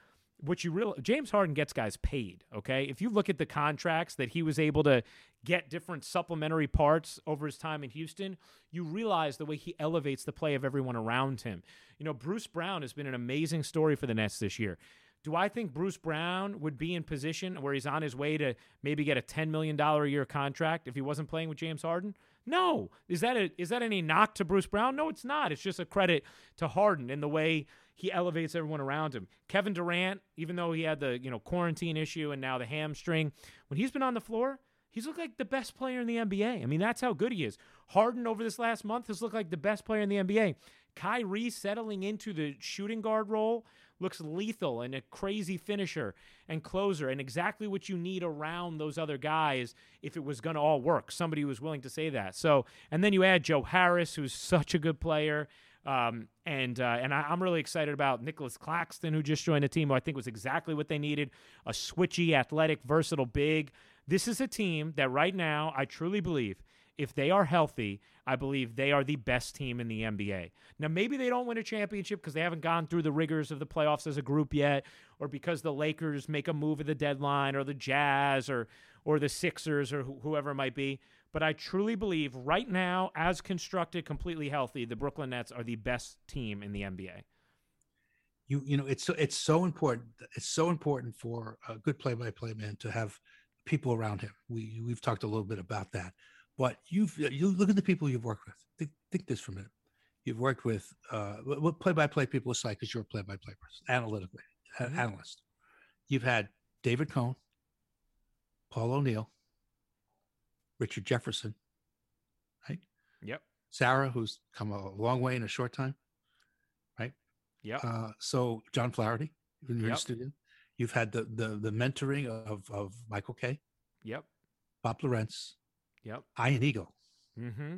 [SPEAKER 5] what you real James Harden gets guys paid, okay? If you look at the contracts that he was able to get different supplementary parts over his time in Houston, you realize the way he elevates the play of everyone around him. You know, Bruce Brown has been an amazing story for the Nets this year. Do I think Bruce Brown would be in position where he's on his way to maybe get a $10 million a year contract if he wasn't playing with James Harden? No. Is that a, is that any knock to Bruce Brown? No, it's not. It's just a credit to Harden in the way he elevates everyone around him. Kevin Durant, even though he had the, you know, quarantine issue and now the hamstring, when he's been on the floor, he's looked like the best player in the NBA. I mean, that's how good he is. Harden over this last month has looked like the best player in the NBA. Kyrie settling into the shooting guard role looks lethal and a crazy finisher and closer and exactly what you need around those other guys if it was going to all work. Somebody was willing to say that. So, and then you add Joe Harris, who's such a good player. Um, and uh, and I, am really excited about Nicholas Claxton, who just joined the team, who I think was exactly what they needed a switchy, athletic, versatile big. This is a team that right now, I truly believe, if they are healthy, I believe they are the best team in the NBA. Now, maybe they don't win a championship because they haven't gone through the rigors of the playoffs as a group yet, or because the Lakers make a move at the deadline, or the Jazz, or or the Sixers, or wh- whoever it might be. But I truly believe right now, as constructed, completely healthy, the Brooklyn Nets are the best team in the NBA.
[SPEAKER 3] You you know it's so it's so important. It's so important for a good play-by-play man to have people around him. We we've talked a little bit about that but you've you look at the people you've worked with. Think, think this for a minute. You've worked with uh, what play-by-play people aside, because you're a play-by-play person, analytically, mm-hmm. analyst. You've had David Cone, Paul O'Neill, Richard Jefferson, right?
[SPEAKER 5] Yep.
[SPEAKER 3] Sarah, who's come a long way in a short time, right?
[SPEAKER 5] Yeah.
[SPEAKER 3] Uh, so John Flaherty, in your yep. studio. You've had the the the mentoring of of Michael Kay
[SPEAKER 5] Yep.
[SPEAKER 3] Bob Lorenz,
[SPEAKER 5] Yep.
[SPEAKER 3] Ian Eagle.
[SPEAKER 5] Mm-hmm.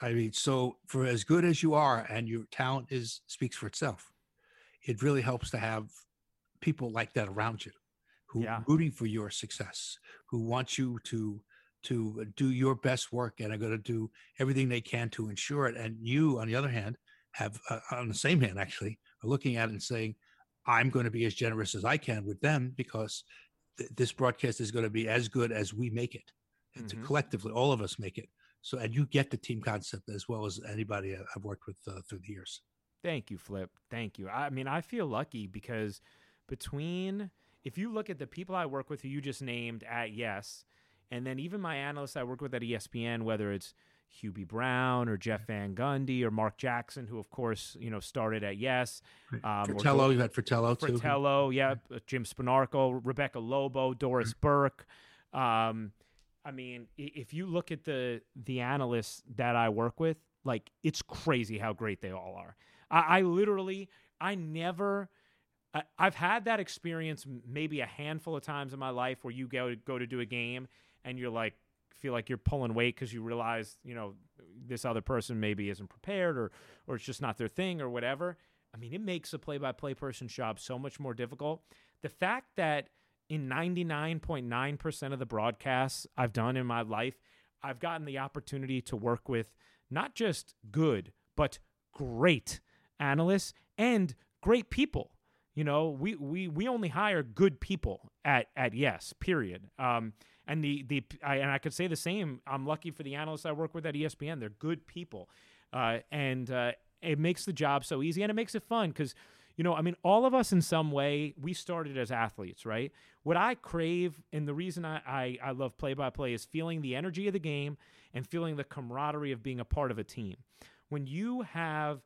[SPEAKER 3] I mean, so for as good as you are and your talent is speaks for itself, it really helps to have people like that around you who yeah. are rooting for your success, who want you to to do your best work and are going to do everything they can to ensure it. And you, on the other hand, have uh, on the same hand actually are looking at it and saying, "I'm going to be as generous as I can with them because th- this broadcast is going to be as good as we make it." And mm-hmm. to collectively all of us make it so and you get the team concept as well as anybody i've worked with uh, through the years
[SPEAKER 5] thank you flip thank you i mean i feel lucky because between if you look at the people i work with who you just named at yes and then even my analysts i work with at espn whether it's Hubie Brown or Jeff Van Gundy or Mark Jackson, who of course you know started at Yes.
[SPEAKER 3] Um, Fratello, you had Fratello,
[SPEAKER 5] too. Fratello, yeah, Jim Spanarkel, Rebecca Lobo, Doris Burke. Um, I mean, if you look at the the analysts that I work with, like it's crazy how great they all are. I, I literally, I never, I, I've had that experience maybe a handful of times in my life where you go go to do a game and you're like feel like you're pulling weight because you realize you know this other person maybe isn't prepared or or it's just not their thing or whatever. I mean, it makes a play by play person's job so much more difficult. The fact that in 99.9% of the broadcasts I've done in my life, I've gotten the opportunity to work with not just good, but great analysts and great people. You know, we we we only hire good people at at Yes. Period. Um, and the the I, and I could say the same. I'm lucky for the analysts I work with at ESPN. They're good people, uh, and uh, it makes the job so easy and it makes it fun because you know, I mean, all of us in some way, we started as athletes, right? What I crave, and the reason I, I, I love play by play is feeling the energy of the game and feeling the camaraderie of being a part of a team. When you have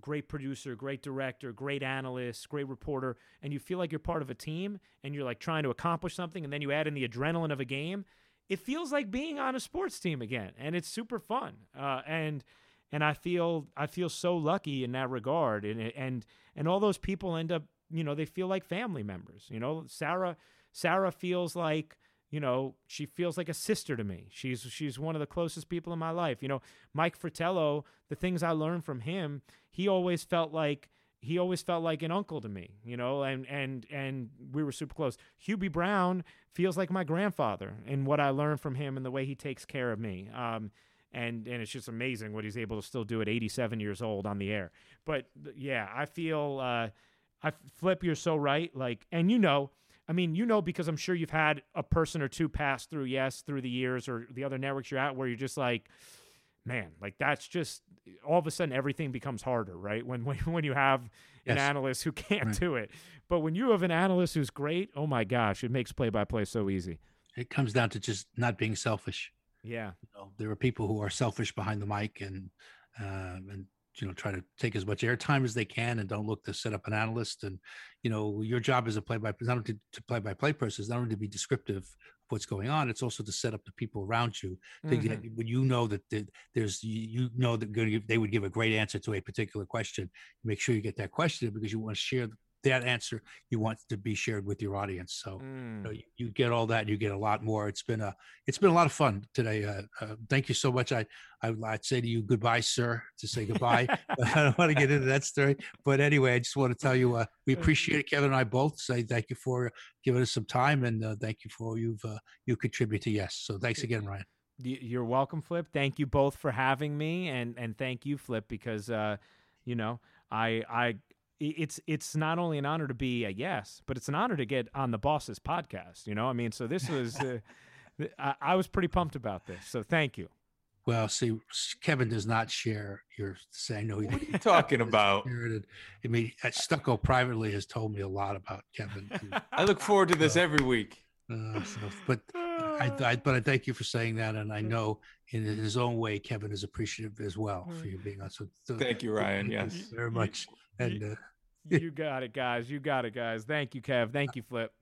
[SPEAKER 5] great producer, great director, great analyst, great reporter, and you feel like you're part of a team and you're like trying to accomplish something, and then you add in the adrenaline of a game, it feels like being on a sports team again, and it's super fun. Uh, and and I feel I feel so lucky in that regard, and and and all those people end up you know they feel like family members. You know, Sarah Sarah feels like you know she feels like a sister to me. She's she's one of the closest people in my life. You know, Mike Fratello, the things I learned from him, he always felt like he always felt like an uncle to me, you know, and and and we were super close. Hubie Brown feels like my grandfather and what I learned from him and the way he takes care of me. Um, and and it's just amazing what he's able to still do at 87 years old on the air. But yeah, I feel uh, I flip. You're so right. Like, and you know, I mean, you know, because I'm sure you've had a person or two pass through yes through the years or the other networks you're at where you're just like man, like that's just all of a sudden everything becomes harder, right? When when, when you have an analyst who can't
[SPEAKER 3] Right.
[SPEAKER 5] do it. But when you have an analyst who's great, oh my gosh, it makes play by play so easy.
[SPEAKER 3] It comes down to just not being selfish.
[SPEAKER 5] Yeah.
[SPEAKER 3] You know, there are people who are selfish behind the mic and um, and you know try to take as much airtime as they can and don't look to set up an analyst. And you know, your job as a play by not only to, to play by play person is not only to be descriptive of what's going on, it's also to set up the people around you. get-
[SPEAKER 5] Mhm.
[SPEAKER 3] when you know that the- there's you know that give, they would give a great answer to a particular question. Make sure you get that question because you want to share that answer. You want to be shared with your audience. So you,
[SPEAKER 5] Mm.
[SPEAKER 3] know, you, you get all that. You get a lot more. It's been a it's been a lot of fun today. Uh, uh, thank you so much. I, I I'd say to you goodbye, sir, to say goodbye. I don't want to get into that story, but anyway, I just want to tell you uh, we appreciate it. Kevin and I both say thank you for giving us some time and uh, thank you for all you've uh, you contribute to yes. So thanks again, Ryan.
[SPEAKER 5] You're welcome, Flip. Thank you both for having me, and and thank you, Flip, because uh, you know, I i- it's it's not only an honor to be a yes, but it's an honor to get on the boss's podcast. You know, I mean, so this was. Uh, I, I was pretty pumped about this, so thank you.
[SPEAKER 3] Well, see, Kevin does not share your saying no. He
[SPEAKER 2] What are you talking about?
[SPEAKER 3] Spirited. I mean, uh, Stucco privately has told me a lot about Kevin. too.
[SPEAKER 2] I look forward to this every week.
[SPEAKER 3] Uh, so, but I, I, but I thank you for saying that, and I know in his own way, Kevin is appreciative as well for you being on. So, so
[SPEAKER 2] Thank you, Ryan.
[SPEAKER 3] thank you
[SPEAKER 2] Yes.
[SPEAKER 3] very much. And uh,
[SPEAKER 5] you got it, guys. You got it, guys. Thank you, Kev. Thank you, Flip.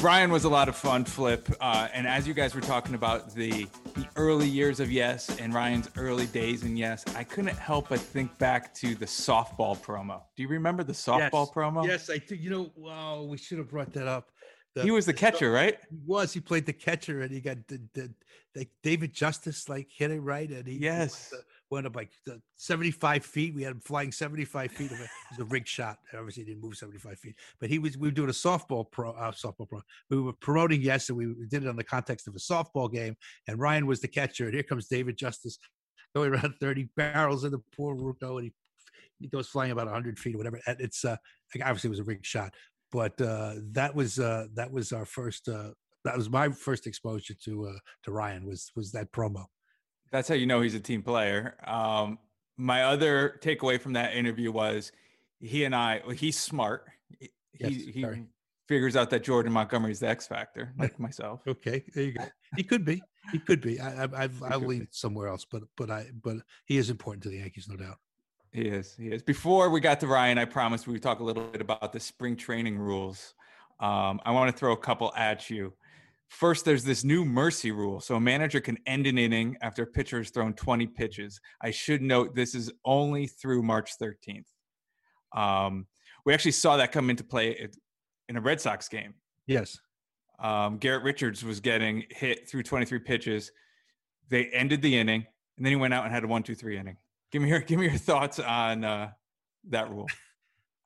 [SPEAKER 2] Brian was a lot of fun, Flip. Uh, and as you guys were talking about the the early years of Yes and Ryan's early days in Yes, I couldn't help but think back to the softball promo. Do you remember the softball promo?
[SPEAKER 3] yes, I think you know. Wow, we should have brought that up.
[SPEAKER 2] He was the catcher, right?
[SPEAKER 3] He was. He played the catcher, and he got the, the, the David Justice like hit it right, and he he went,
[SPEAKER 2] Yes.
[SPEAKER 3] Went up like 75 feet. We had him flying 75 feet. Of it. was a rig shot. Obviously, he didn't move 75 feet, but he was. We were doing a softball pro, uh, softball pro. We were promoting yes, and we did it on the context of a softball game. And Ryan was the catcher, and here comes David Justice going around 30 barrels in the poor Ruocco, and he he goes flying about 100 feet or whatever. And it's uh, obviously it was a rig shot, but uh, that was uh, that was our first. Uh, that was my first exposure to uh, to Ryan was was that promo.
[SPEAKER 2] That's how you know he's a team player. Um, my other takeaway from that interview was he and I, well, he's smart. He,
[SPEAKER 3] Yes,
[SPEAKER 2] he
[SPEAKER 3] very.
[SPEAKER 2] figures out that Jordan Montgomery's the X factor, like myself.
[SPEAKER 3] Okay, there you go. He could be. He could be. I, I, I've I lean somewhere else, but but I but he is important to the Yankees, no doubt.
[SPEAKER 2] He is. He is. Before we got to Ryan, I promised we would talk a little bit about the spring training rules. Um, I want to throw a couple at you. First, there's this new mercy rule. So a manager can end an inning after a pitcher has thrown 20 pitches. I should note this is only through March 13th. Um, we actually saw that come into play in a Red Sox game.
[SPEAKER 3] Yes.
[SPEAKER 2] Um, Garrett Richards was getting hit through 23 pitches. They ended the inning, and then he went out and had a one, two, three inning. Give me your give me your thoughts on uh, that rule.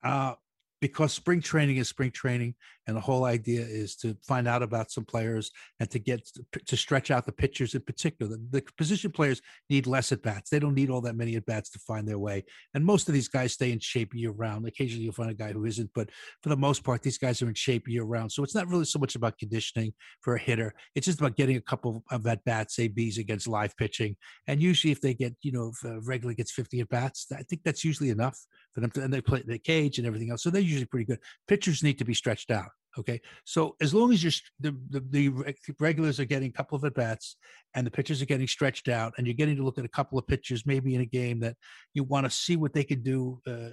[SPEAKER 3] Uh, because spring training is spring training, and the whole idea is to find out about some players and to get to stretch out the pitchers in particular. The, the position players need less at bats. They don't need all that many at bats to find their way. And most of these guys stay in shape year round. Occasionally, you'll find a guy who isn't, but for the most part, these guys are in shape year round. So it's not really so much about conditioning for a hitter. It's just about getting a couple of at bats, ABs against live pitching. And usually, if they get, you know, if uh, regularly gets 50 at bats, I think that's usually enough for them to, and they play the cage and everything else. So they're usually pretty good. Pitchers need to be stretched out. Okay. So as long as you're, the, the, the regulars are getting a couple of at bats and the pitchers are getting stretched out, and you're getting to look at a couple of pitchers maybe in a game that you want to see what they could do. Uh,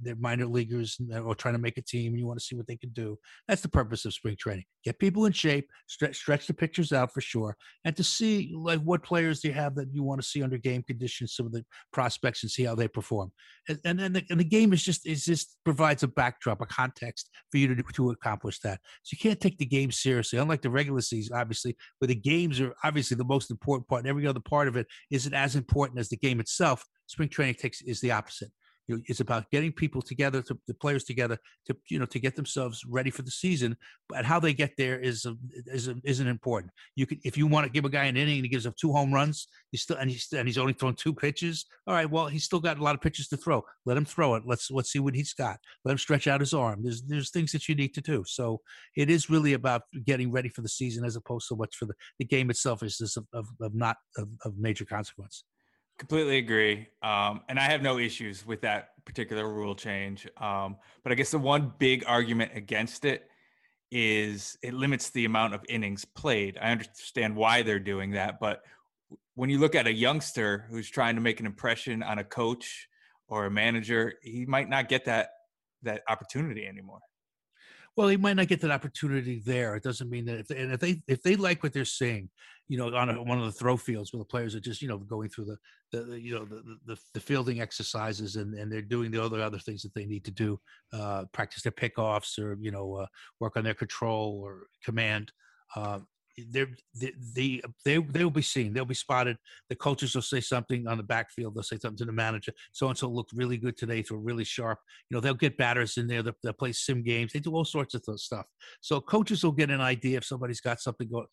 [SPEAKER 3] they're minor leaguers or trying to make a team, and you want to see what they could do. That's the purpose of spring training: get people in shape, stretch, stretch the pitchers out for sure, and to see like what players do you have that you want to see under game conditions, some of the prospects, and see how they perform. And and then the, and the game is just is just provides a backdrop, a context for you to to accomplish that. So you can't take the game seriously, unlike the regular season, obviously, where the games are obviously the most important part, and every other part of it isn't as important as the game itself. Spring training takes is the opposite. You know, it's about getting people together, to, the players together, to you know, to get themselves ready for the season. But how they get there is um, is um, isn't important. You can, if you want to give a guy an inning and he gives up two home runs, you still and he's and he's only thrown two pitches. All right, well, he's still got a lot of pitches to throw. Let him throw it. Let's let's see what he's got. Let him stretch out his arm. There's there's things that you need to do. So it is really about getting ready for the season as opposed to much for the the game itself is just of, of, of not of, of major consequence.
[SPEAKER 2] Completely agree. Um, and I have no issues with that particular rule change. Um, but I guess the one big argument against it is it limits the amount of innings played. I understand why they're doing that. But when you look at a youngster who's trying to make an impression on a coach or a manager, he might not get that that opportunity anymore.
[SPEAKER 3] Well, he might not get that opportunity there. It doesn't mean that if they, and if they if they like what they're seeing, you know, on a, one of the throw fields where the players are just you know going through the the, the you know the, the, the fielding exercises and and they're doing the other other things that they need to do, uh, practice their pickoffs or you know uh, work on their control or command. Uh, they, they, they, they will be seen. They'll be spotted. The coaches will say something on the backfield. They'll say something to the manager. So and so looked really good today. So really sharp. You know, they'll get batters in there. They'll, they'll play sim games. They do all sorts of stuff. So coaches will get an idea if somebody's got something going.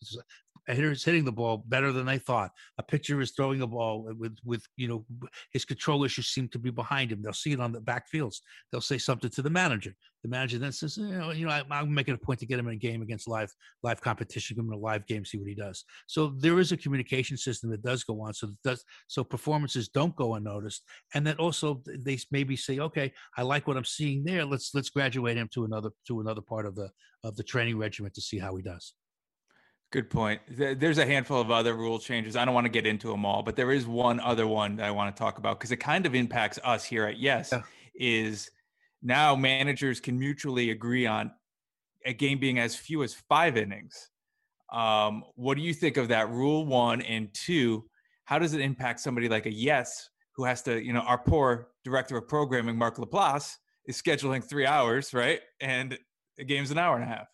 [SPEAKER 3] A hitter is hitting the ball better than they thought. A pitcher is throwing the ball with, with you know, his control issues seem to be behind him. They'll see it on the backfields. They'll say something to the manager. The manager then says, you know, you know I, am making a point to get him in a game against live live competition, give him a live game, see what he does. So there is a communication system that does go on. So does so performances don't go unnoticed, and then also they maybe say, okay, I like what I'm seeing there. Let's let's graduate him to another to another part of the of the training regimen to see how he does.
[SPEAKER 2] Good point. There's a handful of other rule changes. I don't want to get into them all, but there is one other one that I want to talk about because it kind of impacts us here at Yes. Yeah. Is now managers can mutually agree on a game being as few as five innings. Um, what do you think of that rule one and two? How does it impact somebody like a yes who has to, you know, our poor director of programming, Mark Laplace, is scheduling three hours, right? And the game's an hour and a half.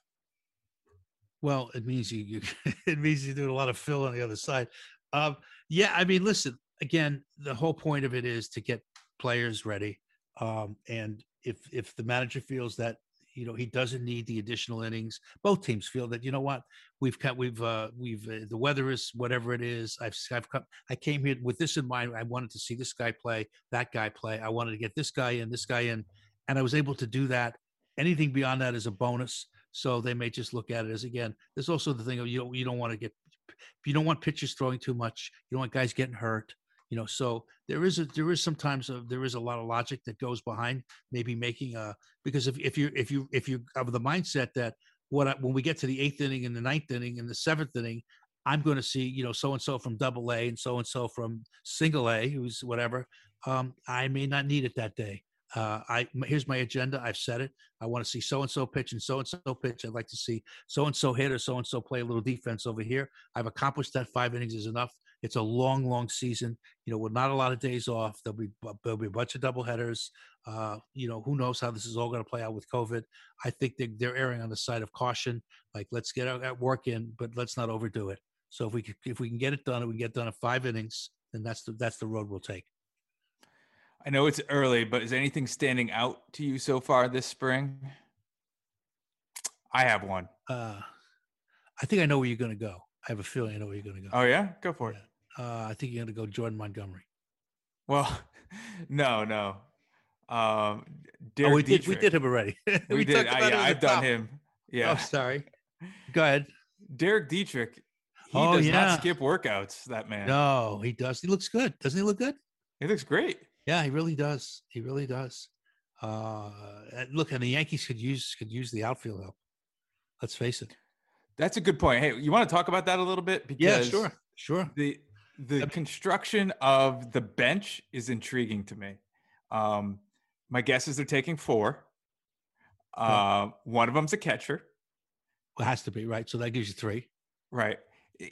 [SPEAKER 3] Well, it means you, you it means you do a lot of fill on the other side. Um, yeah, I mean, listen, again, the whole point of it is to get players ready. Um, and if if the manager feels that you know he doesn't need the additional innings, both teams feel that you know what we've cut we've uh, we've uh, the weather is whatever it is. I've I've come, I came here with this in mind. I wanted to see this guy play, that guy play. I wanted to get this guy in, this guy in, and I was able to do that. Anything beyond that is a bonus. So they may just look at it as again. There's also the thing of you don't you don't want to get you don't want pitchers throwing too much. You don't want guys getting hurt you know so there is a there is sometimes a, there is a lot of logic that goes behind maybe making a because if, if you if you if you have the mindset that what I, when we get to the eighth inning and the ninth inning and the seventh inning i'm going to see you know so and so from double a and so and so from single a who's whatever um, i may not need it that day uh, I here's my agenda. I've said it. I want to see so and so pitch and so and so pitch. I'd like to see so and so hit or so and so play a little defense over here. I've accomplished that. Five innings is enough. It's a long, long season. You know, with not a lot of days off. There'll be there'll be a bunch of double headers. Uh, you know, who knows how this is all going to play out with COVID? I think they, they're erring on the side of caution. Like, let's get our work in, but let's not overdo it. So if we if we can get it done, we can get done in five innings. Then that's the that's the road we'll take.
[SPEAKER 2] I know it's early, but is anything standing out to you so far this spring? I have one.
[SPEAKER 3] Uh, I think I know where you're going to go. I have a feeling I know where you're going to go.
[SPEAKER 2] Oh yeah, go for it.
[SPEAKER 3] Uh, I think you're going to go Jordan Montgomery.
[SPEAKER 2] Well, no, no. Um,
[SPEAKER 3] Derek oh, we did. We did him already.
[SPEAKER 2] we, we did. I, yeah, I've done him. Yeah.
[SPEAKER 3] Oh, sorry. Go ahead.
[SPEAKER 2] Derek Dietrich. He oh, does yeah. not skip workouts. That man.
[SPEAKER 3] No, he does. He looks good. Doesn't he look good?
[SPEAKER 2] He looks great.
[SPEAKER 3] Yeah, he really does. He really does. Uh, look, and the Yankees could use could use the outfield help. Let's face it.
[SPEAKER 2] That's a good point. Hey, you want to talk about that a little bit?
[SPEAKER 3] Yeah, sure, sure.
[SPEAKER 2] the the construction of the bench is intriguing to me. Um, my guess is they're taking four. Uh, one of them's a catcher, Well,
[SPEAKER 3] It has to be right. So that gives you three.
[SPEAKER 2] right?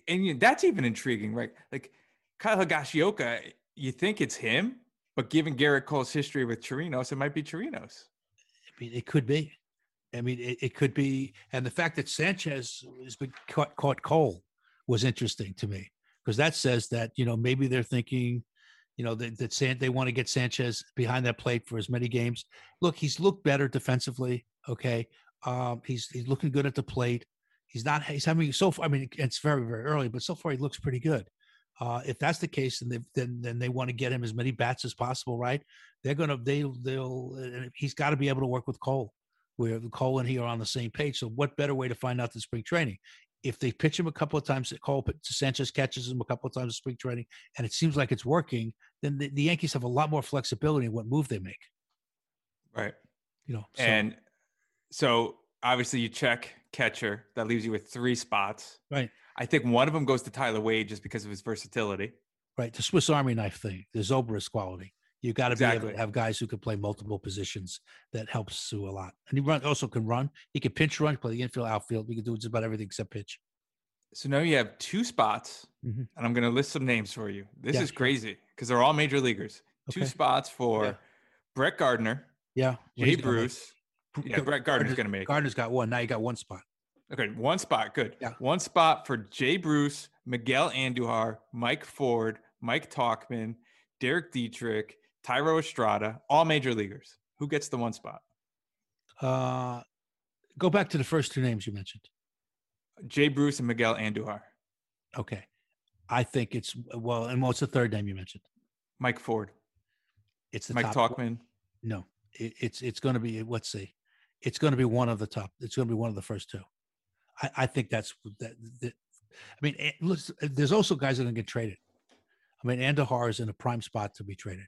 [SPEAKER 2] And you, that's even intriguing, right? Like Kyle Higashioka, you think it's him, but given Gerrit Cole's history with Chirinos, it might be Chirinos.
[SPEAKER 3] I mean, it could be. I mean, it, it could be. And the fact that Sanchez has been caught, caught Cole was interesting to me because that says that, you know, maybe they're thinking, you know, that, that San, they want to get Sanchez behind that plate for as many games. Look, he's looked better defensively. Okay. Um, he's, he's looking good at the plate. He's not, he's having so far, I mean, it's very, very early, but so far he looks pretty good. Uh, if that's the case, then they, then then they want to get him as many bats as possible, right? They're gonna they they'll uh, he's got to be able to work with Cole, where Cole and he are on the same page. So what better way to find out than spring training? If they pitch him a couple of times, Cole Sanchez catches him a couple of times in spring training, and it seems like it's working, then the, the Yankees have a lot more flexibility in what move they make.
[SPEAKER 2] Right.
[SPEAKER 3] You know, so,
[SPEAKER 2] And so obviously you check catcher. That leaves you with three spots.
[SPEAKER 3] Right.
[SPEAKER 2] I think one of them goes to Tyler Wade just because of his versatility.
[SPEAKER 3] right the Swiss Army knife thing, the Zobrist quality. You got to be able to have guys who can play multiple positions. That helps Sue a lot. And he run also can run. He can pinch run, play the infield, outfield. He can do just about everything except pitch.
[SPEAKER 2] So now you have two spots,
[SPEAKER 3] Mhm.
[SPEAKER 2] and I'm going to list some names for you. This
[SPEAKER 3] Yeah,
[SPEAKER 2] is crazy because they're all major leaguers. Two spots for
[SPEAKER 3] Yeah.
[SPEAKER 2] Brett Gardner,
[SPEAKER 3] Yeah.
[SPEAKER 2] Jay Bruce. Yeah, Brett Gardner's going to make.
[SPEAKER 3] Gardner's got one. Now you got one spot.
[SPEAKER 2] Okay, one spot. Good.
[SPEAKER 3] Yeah.
[SPEAKER 2] One spot for Jay Bruce, Miguel Andujar, Mike Ford, Mike Tauchman, Derek Dietrich, Thairo Estrada, all major leaguers. Who gets the one spot?
[SPEAKER 3] Uh, go back to the first two names you mentioned.
[SPEAKER 2] Jay Bruce and Miguel Andujar.
[SPEAKER 3] Okay. I think it's well, and what's the third name you mentioned?
[SPEAKER 2] Mike Ford,
[SPEAKER 3] It's the
[SPEAKER 2] Mike
[SPEAKER 3] top.
[SPEAKER 2] Tauchman.
[SPEAKER 3] No, it, it's it's going to be. Let's see, it's going to be one of the top. It's going to be one of the first two. I, I think that's that, that. I mean, there's also guys that are going to get traded. I mean, Andujar is in a prime spot to be traded.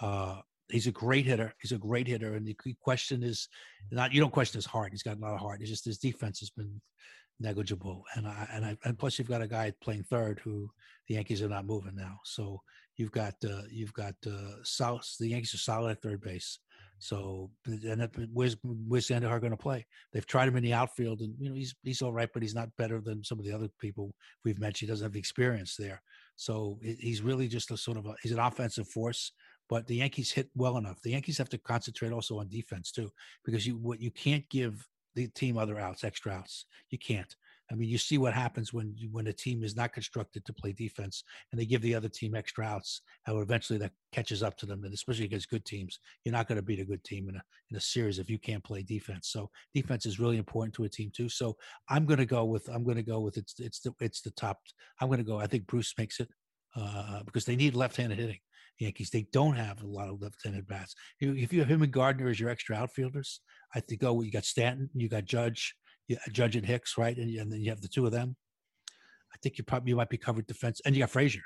[SPEAKER 3] Uh, he's a great hitter. He's a great hitter, and the question is not you don't question his heart. He's got a lot of heart. It's just his defense has been negligible, and I and I and plus you've got a guy playing third who the Yankees are not moving now. So you've got uh, you've got uh, South. The Yankees are solid at third base. So and that, where's where's Andujar going to play? They've tried him in the outfield, and you know he's he's all right, but he's not better than some of the other people we've mentioned. He doesn't have the experience there. So he's really just a sort of a, he's an offensive force. But the Yankees hit well enough. The Yankees have to concentrate also on defense too, because you what you can't give the team other outs, extra outs. You can't. I mean, you see what happens when when a team is not constructed to play defense, and they give the other team extra outs. How eventually that catches up to them, and especially against good teams, you're not going to beat a good team in a in a series if you can't play defense. So defense is really important to a team too. So I'm going to go with I'm going to go with it's it's the it's the top. I'm going to go. I think Bruce makes it uh, because they need left-handed hitting. Yankees they don't have a lot of left-handed bats. If you have him and Gardner as your extra outfielders, I think go. You got Stanton, you got Judge, you, Judge and Hicks, right, and, and then you have the two of them. I think you probably you might be covered defense, and you got Frazier.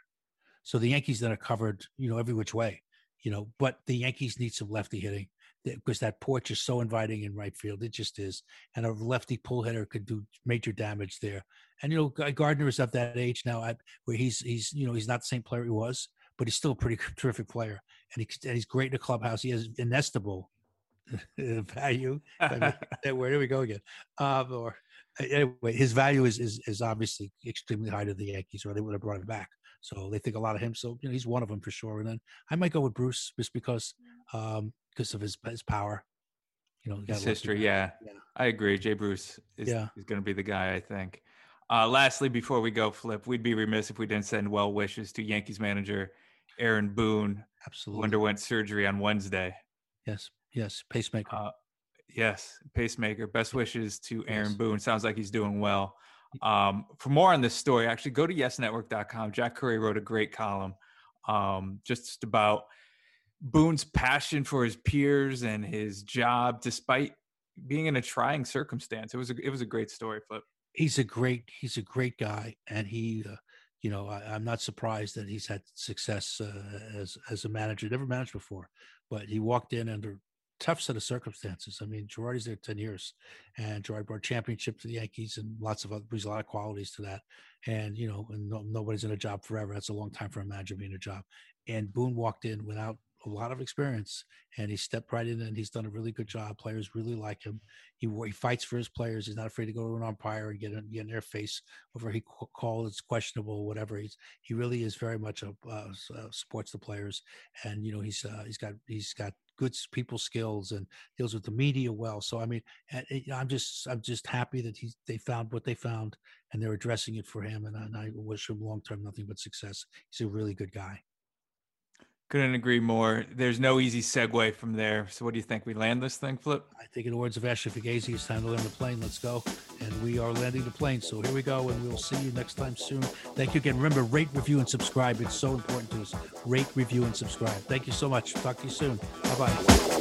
[SPEAKER 3] So the Yankees that are covered, you know, every which way, you know. But the Yankees need some lefty hitting because that porch is so inviting in right field. It just is, and a lefty pull hitter could do major damage there. And you know, Gardner is at that age now, at, where he's he's you know he's not the same player he was, but he's still a pretty terrific player, and, he, and he's great in the clubhouse. He has inestimable value. Where do we go again? Um, or anyway, his value is, is is obviously extremely high to the Yankees, or they would have brought him back. So they think a lot of him. So you know, he's one of them for sure. And then I might go with Bruce just because um because of his his power. You know,
[SPEAKER 2] His history, yeah.
[SPEAKER 3] Yeah.
[SPEAKER 2] I agree. Jay Bruce is,
[SPEAKER 3] Yeah.
[SPEAKER 2] is going to be the guy, I think. Uh, lastly, before we go, Flip, we'd be remiss if we didn't send well wishes to Yankees manager Aaron Boone, who
[SPEAKER 3] Absolutely.
[SPEAKER 2] underwent surgery on Wednesday.
[SPEAKER 3] yes. Yes. Pacemaker.
[SPEAKER 2] Uh, yes, pacemaker. Best wishes to Aaron
[SPEAKER 3] Yes.
[SPEAKER 2] Boone. Sounds like he's doing well. Um, for more on this story, actually go to yesnetwork.com. Jack Curry wrote a great column um, just about Boone's passion for his peers and his job, despite being in a trying circumstance. It was a, it was a great story, Flip.
[SPEAKER 3] he's a great he's a great guy and he uh, you know I, i'm not surprised that he's had success uh, as as a manager never managed before but he walked in under tough set of circumstances. I mean, Girardi's there 10 years and Girardi brought championship to the Yankees and lots of other, brings a lot of qualities to that. And, you know, and no, nobody's in a job forever. That's a long time for a manager being in a job. And Boone walked in without a lot of experience and he stepped right in and he's done a really good job. Players really like him. He, he fights for his players. He's not afraid to go to an umpire and get in, get in their face over he call is questionable, whatever. He's he really is very much a uh, supports the players, and you know he's uh, he's got he's got good people skills and deals with the media well. So I mean, eh, I'm just I'm just happy that he they found what they found and they're addressing it for him, and I, and I wish him long term nothing but success. He's a really good guy.
[SPEAKER 2] Couldn't agree more. There's no easy segue from there. So, what do you think? We land this thing, Flip?
[SPEAKER 3] I think, in the words of Ashley Fugazi, it's time to land the plane. Let's go. And we are landing the plane. So, here we go. And we'll see you next time soon. Thank you again. Remember, rate, review, and subscribe. It's so important to us. Rate, review, and subscribe. Thank you so much. Talk to you soon. Bye bye.